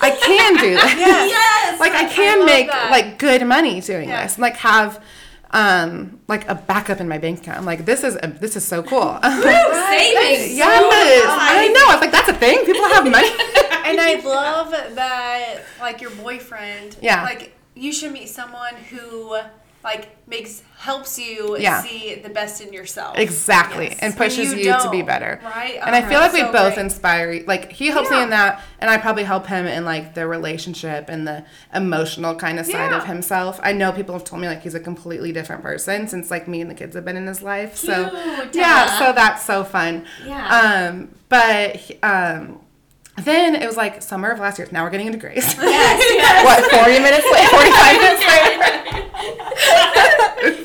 I can do this. Yes. Like I I can love make that. like good money doing Yeah. this, and like have. Um, like a backup in my bank account. I'm like, this is this is so cool. Savings. yes, I know. I was like, that's a thing. People have money. and I love that, like your boyfriend. Yeah. Like you should meet someone who like makes helps you Yeah. see the best in yourself. Exactly. Yes. And pushes You you, to be better. right? And I Uh-huh. feel like we So both great. inspire like he helps me in that and I probably help him in like the relationship and the emotional kind of side of himself. I know people have told me like he's a completely different person since like me and the kids have been in his life. So Cute. yeah, so that's so fun. Yeah. Um but um then it was like summer of last year. Now we're getting into Graze. Yes, yes. what, 40 minutes late? 45 minutes later?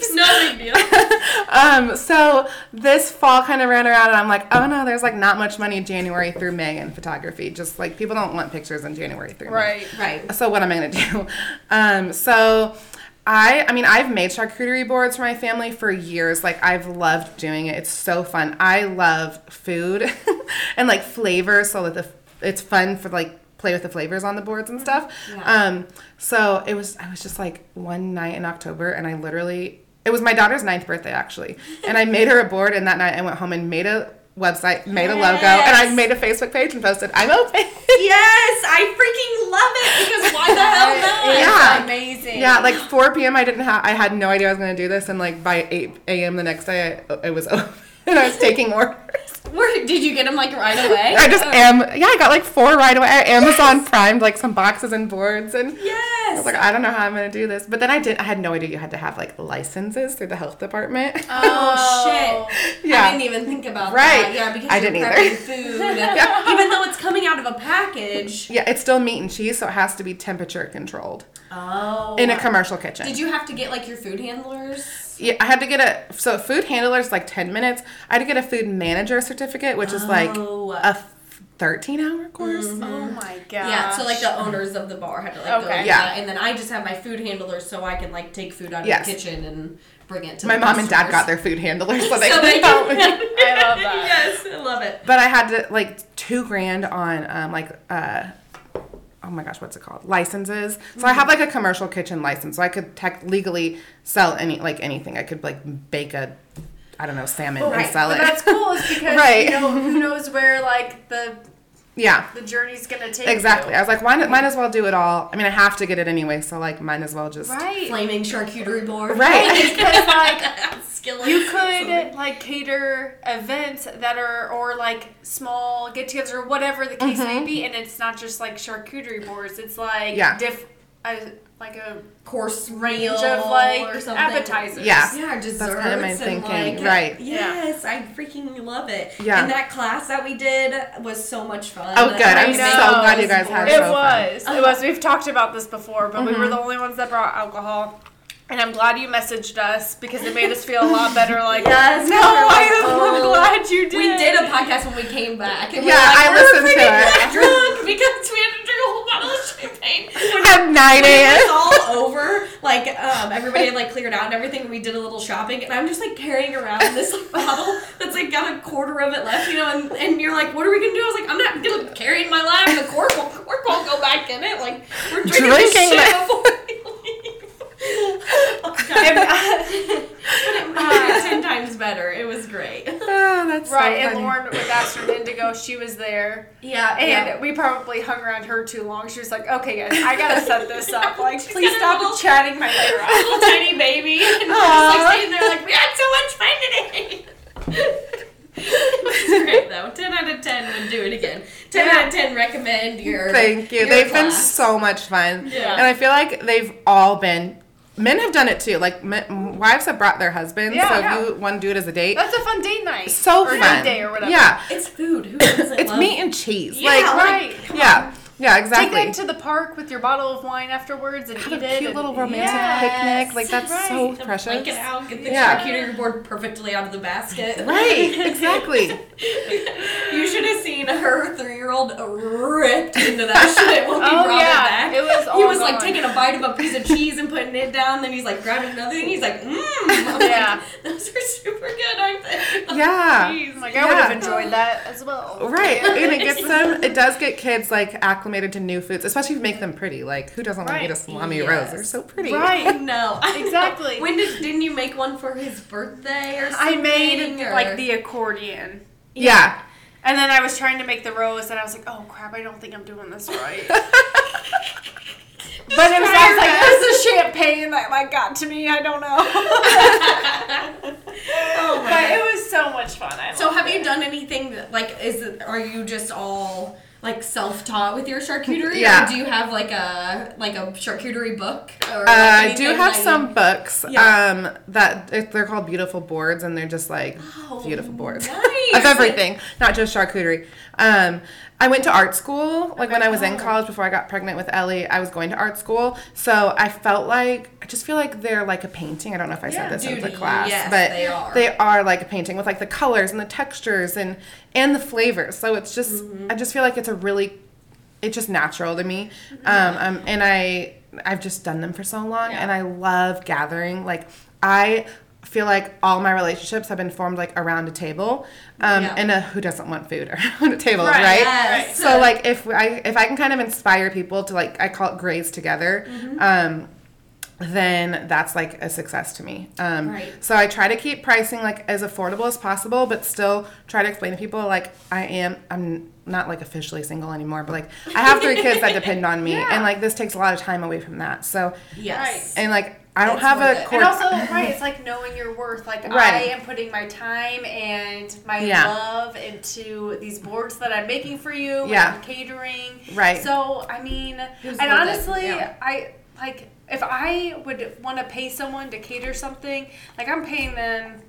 no big deal. Um, so this fall kind of ran around, and I'm like, oh no, there's like not much money January through May in photography. Just like people don't want pictures in January through May. Right. Right. So what am I gonna do? Um, so I, I mean, I've made charcuterie boards for my family for years. Like I've loved doing it. It's so fun. I love food and like flavors, so that the it's fun for like play with the flavors on the boards and stuff. Yeah. Um, so it was. I was just like one night in October, and I literally. It was my daughter's ninth birthday actually, and I made her a board. And that night I went home and made a website, made a logo, and I made a Facebook page and posted, "I'm open." Yes, I freaking love it because why the hell not? It's Yeah. amazing. Yeah, like 4 p.m. I didn't have. I had no idea I was gonna do this, and like by 8 a.m. the next day, I, it was open, and I was taking orders. Where did you get them like right away? I just oh. am. Yeah, I got like four right away. I Amazon primed like some boxes and boards, and yes, I was like, I don't know how I'm gonna do this. But then I did. I had no idea you had to have like licenses through the health department. Oh, shit. Yeah. I didn't even think about that. Right. that. Yeah, because I didn't either. food. Even though it's coming out of a package. yeah, it's still meat and cheese, so it has to be temperature controlled Oh. in a commercial kitchen. Did you have to get like your food handlers? Yeah, I had to get a so food handler is like ten minutes. I had to get a food manager certificate, which is like Oh. a thirteen hour course. Oh my god. Yeah, so like the owners of the bar had to like go Okay. do Yeah. and then I just have my food handlers so I can like take food out of Yes. the kitchen and bring it to My mom and dad customers. got their food handlers, so they So they help me. I love that. yes, I love it. But I had to like two grand on um like uh oh my gosh, what's it called? Licenses. So I have like a commercial kitchen license, so I could tech legally sell any like anything. I could like bake a I don't know salmon Oh, and right. sell But it. that's cool is because Right. you know who knows where like the yeah. the journey's gonna take Exactly. you. I was like, why not, might as well do it all. I mean, I have to get it anyway, so like, might as well just Right. Flaming charcuterie board. Right. Because like Skillet. you Something. could like cater events that are or like small get-togethers or whatever the case may be, and it's not just like charcuterie boards. It's like Yeah. diff, uh, like a course range meal of like or something. appetizers. Yeah. Yeah, desserts That's kind of my and thinking, like right. Yes, I freaking love it. Yeah. And that class that we did was so much fun. Oh, good. I I'm so glad you guys had boards. It so fun. was. It was. We've talked about this before, but we mm-hmm. were the only ones that brought alcohol. And I'm glad you messaged us because it made us feel a lot better. Like, Yes, no, we I am oh. glad you did. We did a podcast when we came back. And we Yeah, were like, I we're listened to freaking it. drunk because we had to drink a whole bottle of champagne. At 9 it a.m. was all over, like um, everybody had like cleared out and everything. We did a little shopping, and I'm just like carrying around this like, bottle that's like got a quarter of it left, you know. And, and you're like, "What are we gonna do?" I was like, "I'm not gonna carry it in my lap. The cork will cork won't go back in it. Like we're drinking, this shit it. before we leave." oh, God. But it made it uh, ten times better. It was great. Oh, that's right, so and funny. Lauren with Astrid Indigo, she was there. Yeah, And we probably hung around her too long. She was like, okay, guys, I gotta set this up. Like, She's please stop little- chatting my ear off. little tiny baby, and we're just like sitting there like we had so much fun today. it was great though. Ten out of ten would do it again. Ten Yeah. out of ten recommend your. Thank you. your They've been so much fun. Yeah. And I feel like they've all been. Men have done it too. Like men, wives have brought their husbands. Yeah, so if yeah. you want to do it as a date, That's a fun date night. so or fun. date day or whatever. Yeah, It's food. Who doesn't it's love- meat and cheese. Yeah, like Right. yeah, yeah, exactly. Take exactly. them to the park with your bottle of wine afterwards and Have eat a it. cute and- little romantic Yes. picnic. Like that's right. so The precious. blanket out, get the Yeah. charcuterie board perfectly out of the basket. Right, exactly. You should have seen her three-year-old ripped into that shit when we Oh, brought yeah. it back. It was he all was like taking a bite of a piece of cheese and putting it down. Then he's like grabbing another thing. He's like, mmm. Yeah. Like, Those are super good, aren't they? Yeah. Jeez. Like, I would have enjoyed that as well. Right, and it gets them. It does get kids like acclimated to new foods, especially if you make them pretty. Like, who doesn't want to eat a Right. salami Yes. rose? They're so pretty. Right. no. Exactly. When did didn't you make one for his birthday or something? I made or- like the accordion. Yeah. And then I was trying to make the rose, and I was like, "Oh crap! I don't think I'm doing this right." but it was, I was like, "This is champagne that like got to me. I don't know." Oh my but God. it was so much fun. I So have it. you done anything that, like is it, are you just all like self-taught with your charcuterie Yeah. or do you have like a like a charcuterie book or Uh, like I do have some you- books Yeah. um, that it, they're called beautiful boards, and they're just like Oh, beautiful boards nice. of everything, not just charcuterie. Um, I went to art school, like when I was in Oh. college before I got pregnant with Ellie. I was going to art school, so I felt like I just feel like they're like a painting. I don't know if I Yeah, said this in the class, yes, but they are. they are like a painting with like the colors and the textures and and the flavors. So it's just Mm-hmm. I just feel like it's a really it's just natural to me. Um, um, and I I've just done them for so long, Yeah. and I love gathering. Like I feel like all my relationships have been formed like around a table, um, Yeah. and a, who doesn't want food around a table, Right, right? Yes. So like if I if I can kind of inspire people to like I call it graze together. Mm-hmm. Um, then that's like a success to me. Um, Right. So I try to keep pricing like as affordable as possible, but still try to explain to people like I am I'm not like officially single anymore, but like I have three kids that depend on me, and like this takes a lot of time away from that. So yes and like I don't have a it. core. And also, right, it's like knowing your worth. Like I am putting my time and my Yeah. love into these boards that I'm making for you. and Yeah. I'm catering. Right. So I mean, Who's and honestly, Yeah. I like if I would want to pay someone to cater something, like I'm paying them,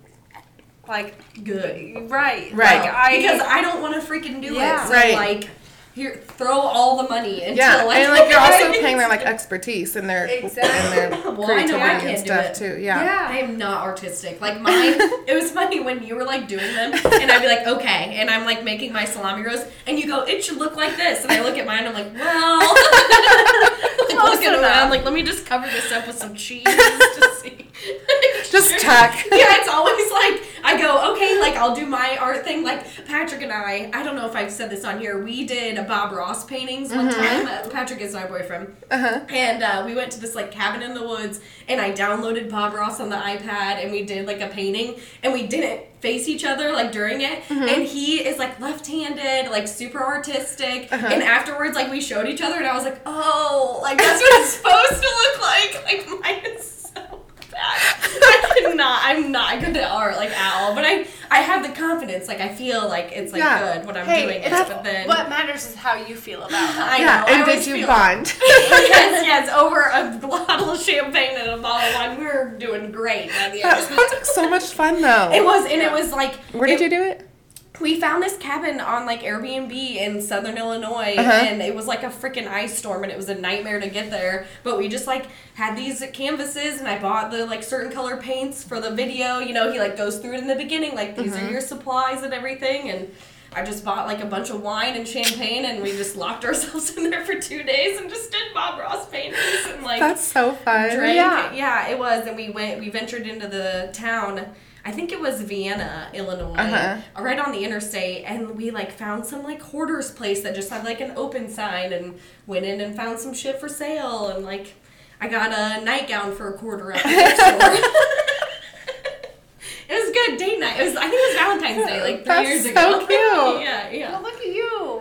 like good right, Right. Like, I because I don't want to freaking do Yeah. it so Right. like here throw all the money into yeah, like, and like you're also paying their like expertise and their Exactly. and their Well, I know I creativity and can't do stuff it. too. Yeah. Yeah. I am not artistic. Like mine, it was funny when you were like doing them, and I'd be like, okay, and I'm like making my salami roast, and you go, it should look like this, and I look at mine, I'm like, well, like, Close looking around, like let me just cover this up with some cheese to see. Just tuck. yeah, it's always like I go, okay, like I'll do my art thing. Like Patrick and I, I don't know if I've said this on here. We did Bob Ross paintings one time. Uh, Patrick is my boyfriend, Uh-huh. and uh, we went to this like cabin in the woods, and I downloaded Bob Ross on the iPad, and we did like a painting, and we didn't face each other like during it, and he is like left-handed, like super artistic, and afterwards like we showed each other, and I was like, oh, like that's what it's supposed to look like. Like mine is so. I cannot. I'm not good at art like at all. But I I have the confidence. Like I feel like it's like Yeah. good when I'm Hey, doing it. it's- But then what matters is how you feel about it. I yeah, know. And always did you feel- bond? yes, yes. Over a bottle of champagne and a bottle of wine, we were doing great that end. sounds so much fun though. It was, and it was like Where did it- you do it? We found this cabin on like Airbnb in Southern Illinois, Uh-huh. and it was like a freaking ice storm, and it was a nightmare to get there. But we just like had these canvases, and I bought the like certain color paints for the video. You know, he like goes through it in the beginning, like these Mm-hmm. are your supplies and everything, and I just bought like a bunch of wine and champagne, and we just locked ourselves in there for two days and just did Bob Ross paintings and like That's so fun. drank. Yeah. Yeah. it was, and we went. We ventured into the town. I think it was Vienna, Illinois, Uh-huh. right on the interstate, and we like found some like hoarder's place that just had like an open sign, and went in and found some shit for sale, and like I got a nightgown for a quarter at the store. It was good date night. It was I think it was Valentine's Day, like three That's years so ago. cute. yeah, yeah. look at you.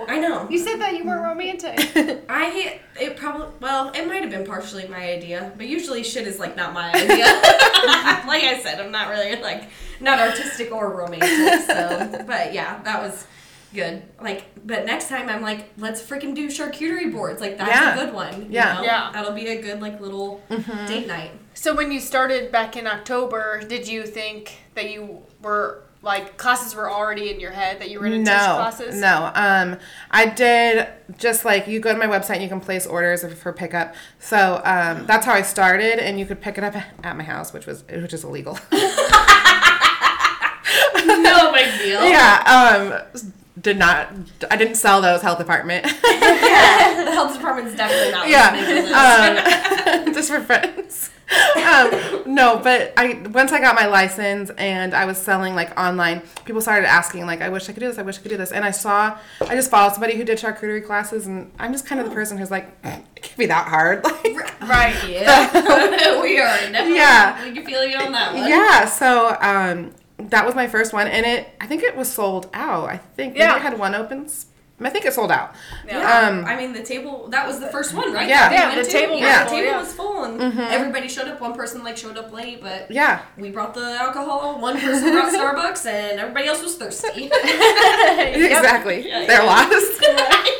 I know. You said that you weren't romantic. I it probably well, it might have been partially my idea, but usually shit is like not my idea. like I said, I'm not really like not artistic or romantic. So, but yeah, that was good. Like, but next time I'm like, let's freaking do charcuterie boards. Like that's Yeah. a good one. you Yeah. know? Yeah. that'll be a good like little mm-hmm. date night. so when you started back in October, did you think that you were like classes were already in your head that you were going to teach No, classes? no. Um, I did just like you go to my website, and you can place orders for pickup. So um, that's how I started, and you could pick it up at my house, which was which is illegal. No big deal. yeah. Um, did not. I didn't sell those health department. the health department's definitely not listening to this. yeah. Um, just for friends. Um, no, but I once I got my license and I was selling like online, people started asking like, "I wish I could do this. I wish I could do this." And I saw, I just followed somebody who did charcuterie classes, and I'm just kind of the person who's like, "It can't be that hard." Like, Right. Yeah, we are definitely. Yeah. we can feel you on that one. yeah. So um, that was my first one, and it I think it was sold out. I think Yeah. it had one open. S- I think it sold out. Yeah, Um, I mean the table. That was the first one, right? Yeah. Yeah, the to? table Yeah, was the full, table yeah. was full, and everybody showed up. One person like showed up late, but Yeah. we brought the alcohol. One person brought Starbucks, and everybody else was thirsty. Exactly. Yeah, They're yeah. lost.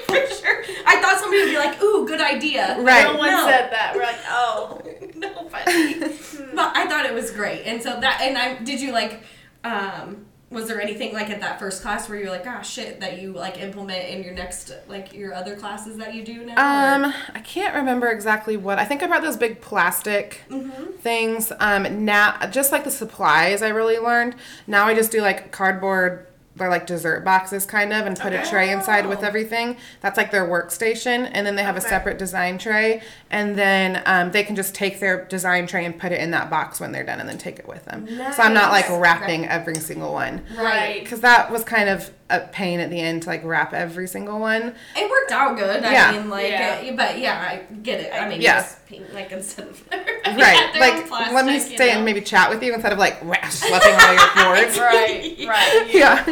For sure. I thought somebody would be like, "Ooh, good idea." Right. No one No. said that. We're like, oh. Nobody. but I thought it was great, and so that. And I did you like. um was there anything like at that first class where you're like, ah, shit, that you like implement in your next, like your other classes that you do now? or- Um, I can't remember exactly what. I think I brought those big plastic Mm-hmm. things. Um, now just like the supplies, I really learned. Now I just do like cardboard. They're like dessert boxes, kind of, and put a tray inside with Oh. everything. That's like their workstation, and then they have a separate design tray, and then um, they can just take their design tray and put it in that box when they're done, and then take it with them. So I'm not like Nice. wrapping every single one, Right. because that was kind of a pain at the end to like wrap every single one. It worked out good. I Yeah. mean, like, Yeah. uh, but yeah, I get it. I mean, Yeah. just pink, like instead of Right. Like, let me stay and maybe chat with you instead of like schlepping all your boards. Right. Right. Yeah.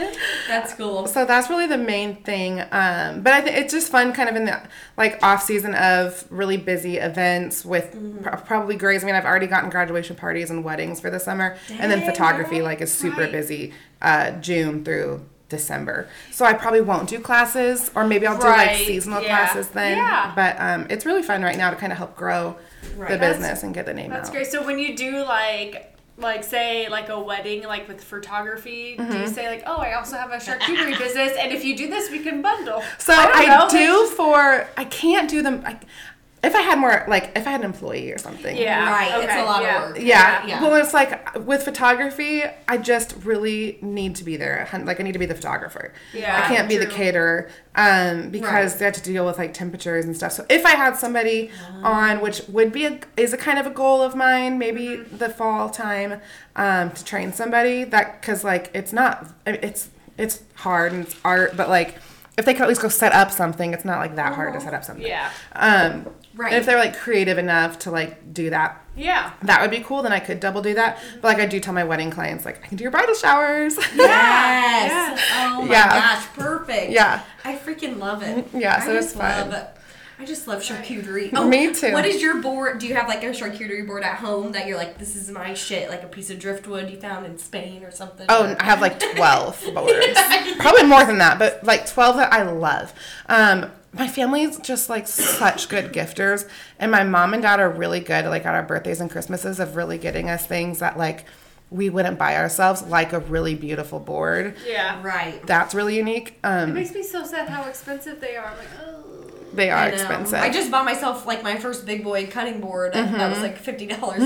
That's cool. So that's really the main thing. Um, but I think it's just fun, kind of in the like off season of really busy events with pr- probably grades. I mean, I've already gotten graduation parties and weddings for the summer, and then photography girl. like is super Right. busy uh, June through December. So I probably won't do classes, or maybe I'll do Right, like seasonal yeah. classes then. Yeah. But um, it's really fun right now to kind of help grow Right. the That's- business and get the name That's out. That's great. So when you do like like say like a wedding like with photography, do Mm-hmm. you say like, "Oh, I also have a charcuterie business and if you do this, we can bundle." So I I, do for I can't do them. I, if I had more like if I had an employee or something. Yeah. right. It's a lot yeah. of work. Yeah. Yeah. Well, it's like with photography, I just really need to be there. Like I need to be the photographer. Yeah, I can't be the caterer um, because Right. they have to deal with like temperatures and stuff. So if I had somebody on, which would be a, is a kind of a goal of mine, maybe the fall time um, to train somebody that because like it's not it's it's hard and it's art, but like if they could at least go set up something, it's not like that hard to set up something. Yeah. Um, Right. If they're like creative enough to like do that Yeah. that would be cool. Then I could double do that. But like I do tell my wedding clients, like I can do your bridal showers. Yes. Oh my Yeah. gosh, perfect. Yeah. I freaking love it. Yeah, so I it's just fun. love I just love charcuterie. Oh, Me too. What is your board? Do you have like a charcuterie board at home that you're like, this is my shit, like a piece of driftwood you found in Spain or something? Oh, I have like twelve boards. Probably more than that, but like twelve that I love. Um, my family's just like such good gifters, and my mom and dad are really good, like at our birthdays and Christmases, of really getting us things that like we wouldn't buy ourselves, like a really beautiful board. Yeah. Right. That's really unique. It Um, makes me so sad how expensive they are. I'm like, oh. They are expensive. I just bought myself like my first big boy cutting board Mm-hmm. that was like fifty dollars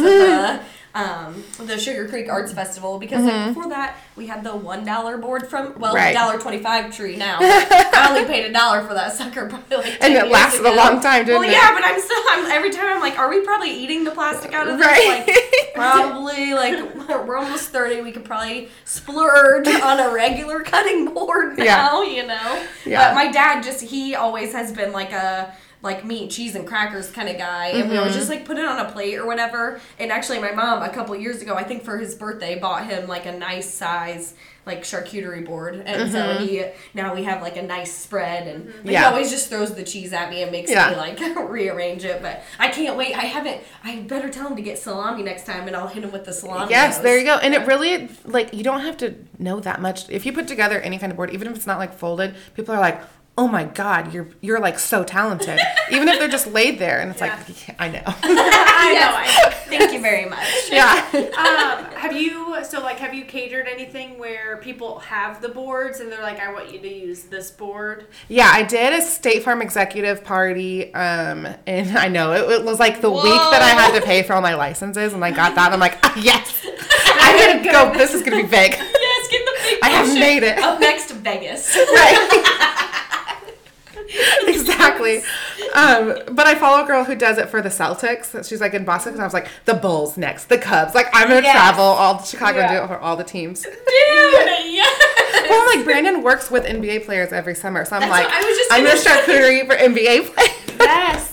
um, the Sugar Creek Arts Festival because like, before that we had the one dollar board from well Mm-hmm. Right. dollar twenty five tree now. I only paid a dollar for that sucker probably like 10 And it lasted a long time, didn't well, it? yeah, but I'm still I'm, every time I'm like, are we probably eating the plastic out of this? Right. Like probably like we're almost thirty. We could probably splurge on a regular cutting board now. Yeah. You know. Yeah. But my dad just he always has been like a like meat, cheese, and crackers kind of guy, and we Mm-hmm. always just like put it on a plate or whatever. And actually, my mom a couple years ago, I think for his birthday, bought him like a nice size like charcuterie board, and so he now we have like a nice spread, and but he Mm-hmm. Yeah. always just throws the cheese at me and makes Yeah. me like rearrange it. But I can't wait. I haven't. I better tell him to get salami next time, and I'll hit him with the salami. Yes, nose. there you go. And it really like you don't have to know that much. If you put together any kind of board, even if it's not like folded, people are like, "Oh my god, you're you're like so talented." even if they're just laid there, and it's like, "Yeah, I know. I know. I Thank you very much. yeah. um, have you so like have you catered anything where people have the boards and they're like, I want you to use this board? Yeah, I did a State Farm executive party, um, and I know it, it was like the week that I had to pay for all my licenses, and I got that. I'm like, ah, yes, I'm gonna go. This is gonna be big. Yes, get the big I have made it. Up next, Vegas. Right. exactly. Um, but I follow a girl who does it for the Celtics. She's like in Boston, and I was like, the Bulls next, the Cubs. Like I'm gonna Yes. travel all to Chicago and do it for all the teams. Dude, yes. Well, like Brandon works with NBA players every summer, so I'm That's like, I was just I'm gonna start to charcuterie for NBA players. Yes.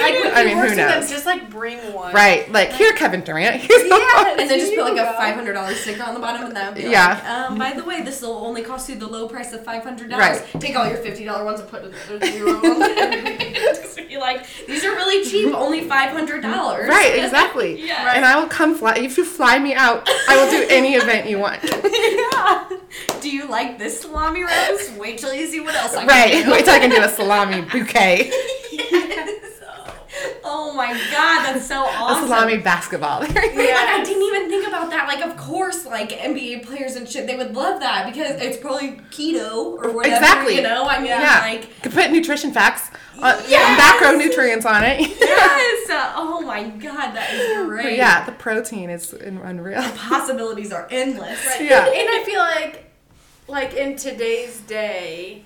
Like when I mean, work who with them, knows? just like bring one. Right, like here, Kevin Durant. Here's Yeah. And then just put like Here a five hundred dollars sticker on the bottom, and that would be Yeah. like, um, by the way, this will only cost you the low price of five hundred dollars. Right. dollars. Take all your fifty dollar ones and put another zero. Just be like, these are really cheap, only five hundred dollars. Right, exactly. Yeah. And I will come fly. If you fly me out, I will do any event you want. yeah. Do you like this salami rose? Wait till you see what else I can Right. do. Wait till I can do a salami bouquet, Yes. Oh my god, that's so a awesome. salami basketball. Like, I didn't even think about that. Like, of course, like NBA players and shit, they would love that because it's probably keto or whatever. Exactly. You know, I mean, yeah. like, Could put nutrition facts, on, Yes! macronutrients on it. yes. Uh, oh my god, that is But great. yeah, the protein is un- unreal. Possibilities are endless. Yeah. And I feel like, like in today's day,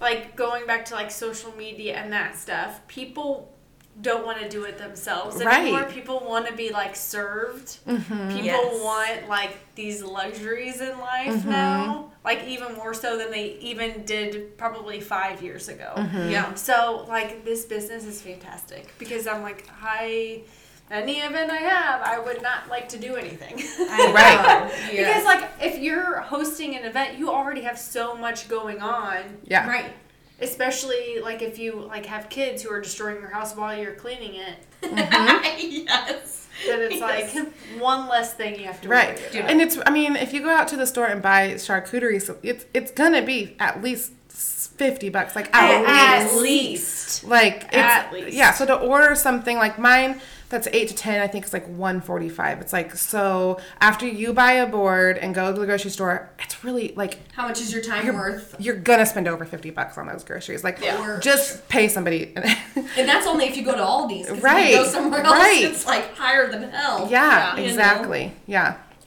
like going back to like social media and that stuff, people don't want to do it themselves anymore. Right. People want to be like served. Mm-hmm. People Yes. want like these luxuries in life mm-hmm. now, like even more so than they even did probably five years ago. Mm-hmm. Yeah. So like this business is fantastic because I'm like I any event I have, I would not like to do anything. Right. know. Because like if you're hosting an event, you already have so much going on. Yeah. Right. Especially like if you like have kids who are destroying your house while you're cleaning it, mm-hmm. yes. then it's like one less thing you have to do. Right. worry about. And it's I mean, if you go out to the store and buy charcuterie, so it's it's gonna be at least fifty bucks. Like at, At least. least. Like it's, At least. yeah. So to order something like mine, that's eight to ten. I think it's like one forty five. It's like so after you buy a board and go to the grocery store, it's really like How much is your time you're, worth? you're gonna spend over fifty bucks on those groceries. Like Yeah. just pay somebody. And that's only if you go to Aldi's. 'cause Right, If you go somewhere else, right. it's like higher than hell. yeah, You know? exactly.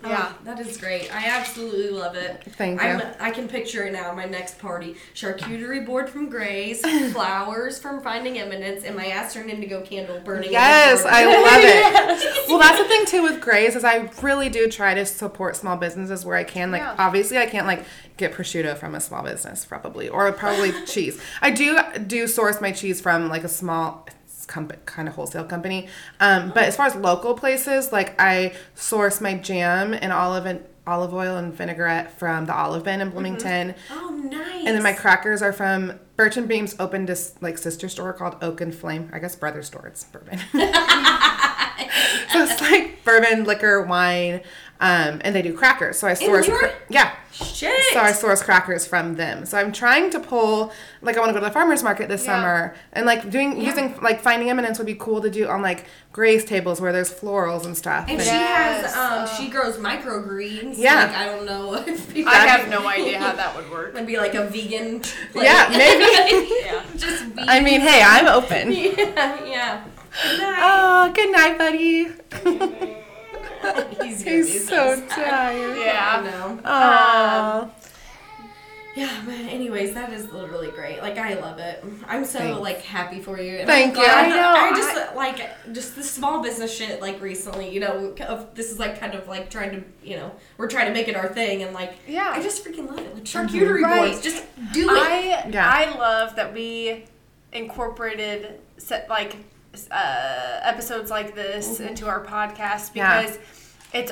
Yeah. Yeah, that is great. I absolutely love it. Thank I'm, you. I can picture it now. My next party: charcuterie board from Graze, flowers from Finding Eminence, and my Astern Indigo candle burning. Yes, I love it. Well, that's the thing too with Graze is I really do try to support small businesses where I can. Like Yeah. obviously I can't like get prosciutto from a small business probably or probably cheese. I do do source my cheese from like a small comp- kind of wholesale company. Um, but as far as local places, like I source my jam and olive and olive oil and vinaigrette from the Olive Bin in Bloomington. Oh, nice. And then my crackers are from Birch and Beam's opened this like sister store called Oak and Flame. I guess brother store. It's bourbon. so it's like bourbon, liquor, wine, um, and they do crackers. So I source, New cra- yeah. shit. So I source crackers from them. So I'm trying to pull, like I want to go to the farmers market this Yeah. summer, and like doing using like finding eminence would be cool to do on like Graze tables where there's florals and stuff. and And- she Yes. has, um, Oh. she grows microgreens. Yeah. Like, I don't know if people I have no idea how that would work. It'd be like a vegan. Plate. yeah, maybe. Yeah. Just vegan. I mean, hey, I'm open. yeah, yeah. Good night. Oh, good night, buddy. He's, gonna He's be so sad. tired. I Yeah. know. Aww. Um, yeah, but anyways, that is literally great. Like I love it. I'm so Thanks. like happy for you. And Thank I'm you. I know, I just like just the small business shit. Like recently, you know, this is like kind of like trying to, you know, we're trying to make it our thing, and like Yeah. I just freaking love it. Like mm-hmm. charcuterie Right. boards, just do it. I Yeah. I love that we incorporated set like uh, episodes like this mm-hmm. into our podcast Yeah. because it's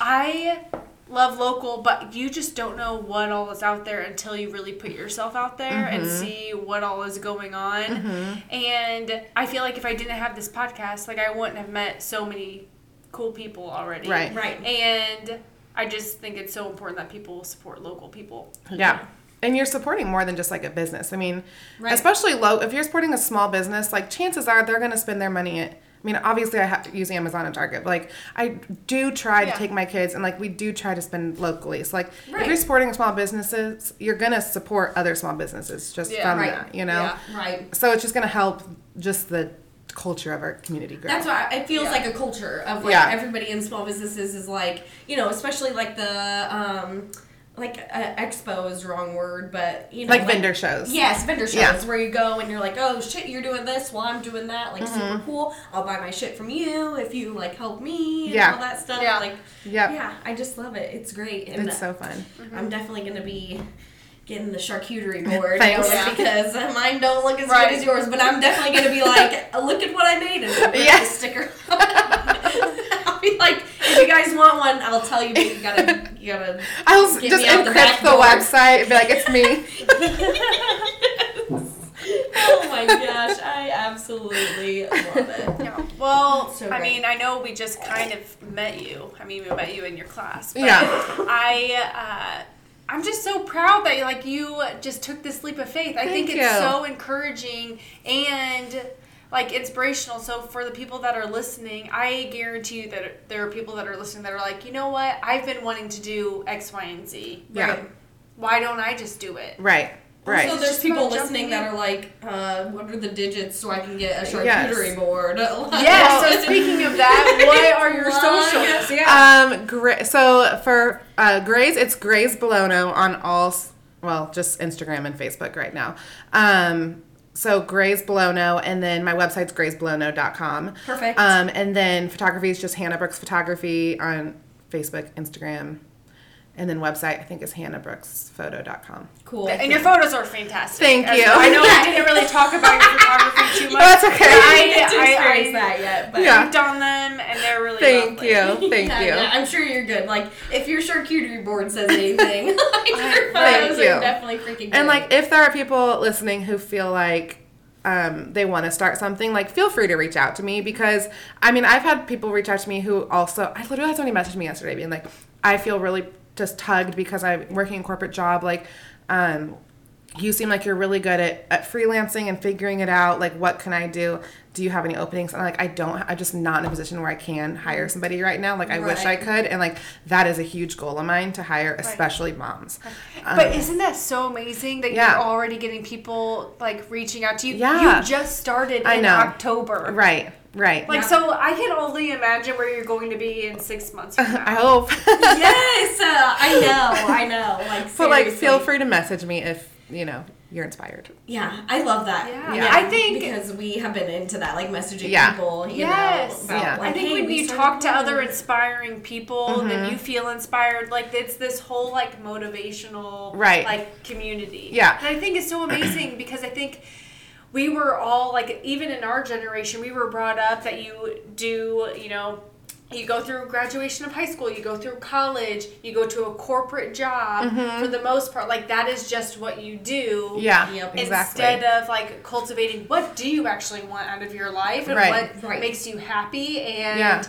I love local, but you just don't know what all is out there until you really put yourself out there and mm-hmm. see what all is going on. Mm-hmm. And I feel like if I didn't have this podcast, like I wouldn't have met so many cool people already. Right. right. And I just think it's so important that people support local people. Yeah. And you're supporting more than just like a business. I mean, Right. especially low. If you're supporting a small business, like chances are they're going to spend their money at. I mean, obviously, I have to use Amazon and Target, but like I do try Yeah. to take my kids and like we do try to spend locally. So like if you're supporting small businesses, you're gonna support other small businesses just Yeah. from Right. that, you know. Yeah. Right. So it's just gonna help just the culture of our community grow. That's why it feels Yeah. like a culture of like everybody in small businesses is like you know especially like the um like uh, expo is the wrong word but you know like vendor shows. Yes, vendor shows Yeah. where you go and you're like, oh shit, you're doing this while I'm doing that, like Mm-hmm. super cool. I'll buy my shit from you if you like help me and Yeah. all that stuff. Yeah. Like, Yep. yeah, I just love it. It's great, and It's so fun. I'm definitely gonna be getting the charcuterie board Thanks. going because mine don't look as Right. good as yours, but I'm definitely gonna be like, look at what I made and rip Yeah. the sticker. I'll be like, if you guys want one, I'll tell you, but you gotta, you gotta. I'll Get just me out the encrypt back the, website and be like, it's me. oh my gosh, I absolutely love it. Yeah. Well, So I mean, I know we just kind of met you. I mean, we met you in your class. But Yeah. I, uh, I'm just so proud that like you just took this leap of faith. I think it's you. so encouraging and like inspirational. So for the people that are listening, I guarantee you that there are people that are listening that are like, you know what? I've been wanting to do X, Y, and Z. Yeah. Right. Why don't I just do it? Right. Right. So there's people listening jumping that are like, uh, what are the digits so I can get a Yes. charcuterie board? Yeah. so speaking of that, what are your socials? Yeah. Um, gra- so for uh, Graze, it's Graze Blono on all, s- well, just Instagram and Facebook right now. Um, so Graze Blono, and then my website's grazeblono.com. Perfect. Um, and then photography is just Hannah Brooks Photography on Facebook, Instagram, and then website I think is hannahbrooksphoto.com. cool. And your photos are fantastic. Thank As- you. I know we didn't really talk about your photography too much. That's okay. but I I, didn't get to I, experience I, that yet, but Yeah. clicked on them and they're really Thank lovely. you. Thank Yeah, you. yeah, I'm sure you're good. Like, if your charcuterie board says anything, like, your Thank photos you. are definitely freaking good. And like, if there are people listening who feel like um, they want to start something, like, feel free to reach out to me because I mean, I've had people reach out to me who also, I literally had somebody message me yesterday being like, I feel really just tugged because I'm working a corporate job. Like, um, you seem like you're really good at, at freelancing and figuring it out. Like, what can I do? Do you have any openings? And I'm like, I don't, I'm just not in a position where I can hire somebody right now. Like, I wish I could. And like, that is a huge goal of mine to hire, especially moms. But Um, isn't that so amazing that Yeah. you're already getting people like reaching out to you? Yeah. You just started I in know. October. Right, right. Like Yeah. so I can only imagine where you're going to be in six months from now. I hope. yes, uh, I know, I know. Like, but like, feel free to message me if you know you're inspired. Yeah, I love that. Yeah. Yeah. I think- because we have been into that, like messaging Yeah. people. You Yes. know, about, Yeah. like, I think hey, when you talk to other inspiring people, Mm-hmm. then you feel inspired. Like it's this whole like motivational Right. like community. Yeah. And I think it's so amazing because I think we were all like even in our generation, we were brought up that you do, you know, you go through graduation of high school, you go through college, you go to a corporate job for the most part. Like that is just what you do. Mm-hmm. Yeah, Yep. exactly. Instead of like cultivating what do you actually want out of your life and Right. what Right. makes you happy and Yeah.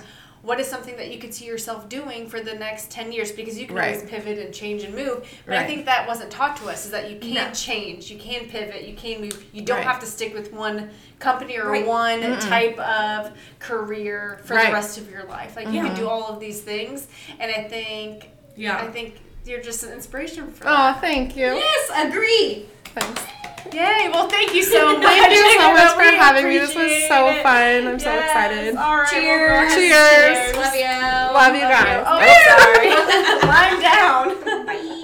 What is something that you could see yourself doing for the next 10 years because you can Right. always pivot and change and move but i think that wasn't taught to us is that you can No. change you can pivot you can move you don't Right. have to stick with one company or Right. one type of career for Right. the rest of your life like you can mm-hmm. do all of these things and i think Yeah. i think you're just an inspiration for Oh, thank you. Yes, agree. Thanks. Yay well thank you so much Thank you so much for having me. This was so it. fun. I'm so excited. all right well, Cheers. Cheers. Love you. Love you guys. Oh, oh sorry. I'm down.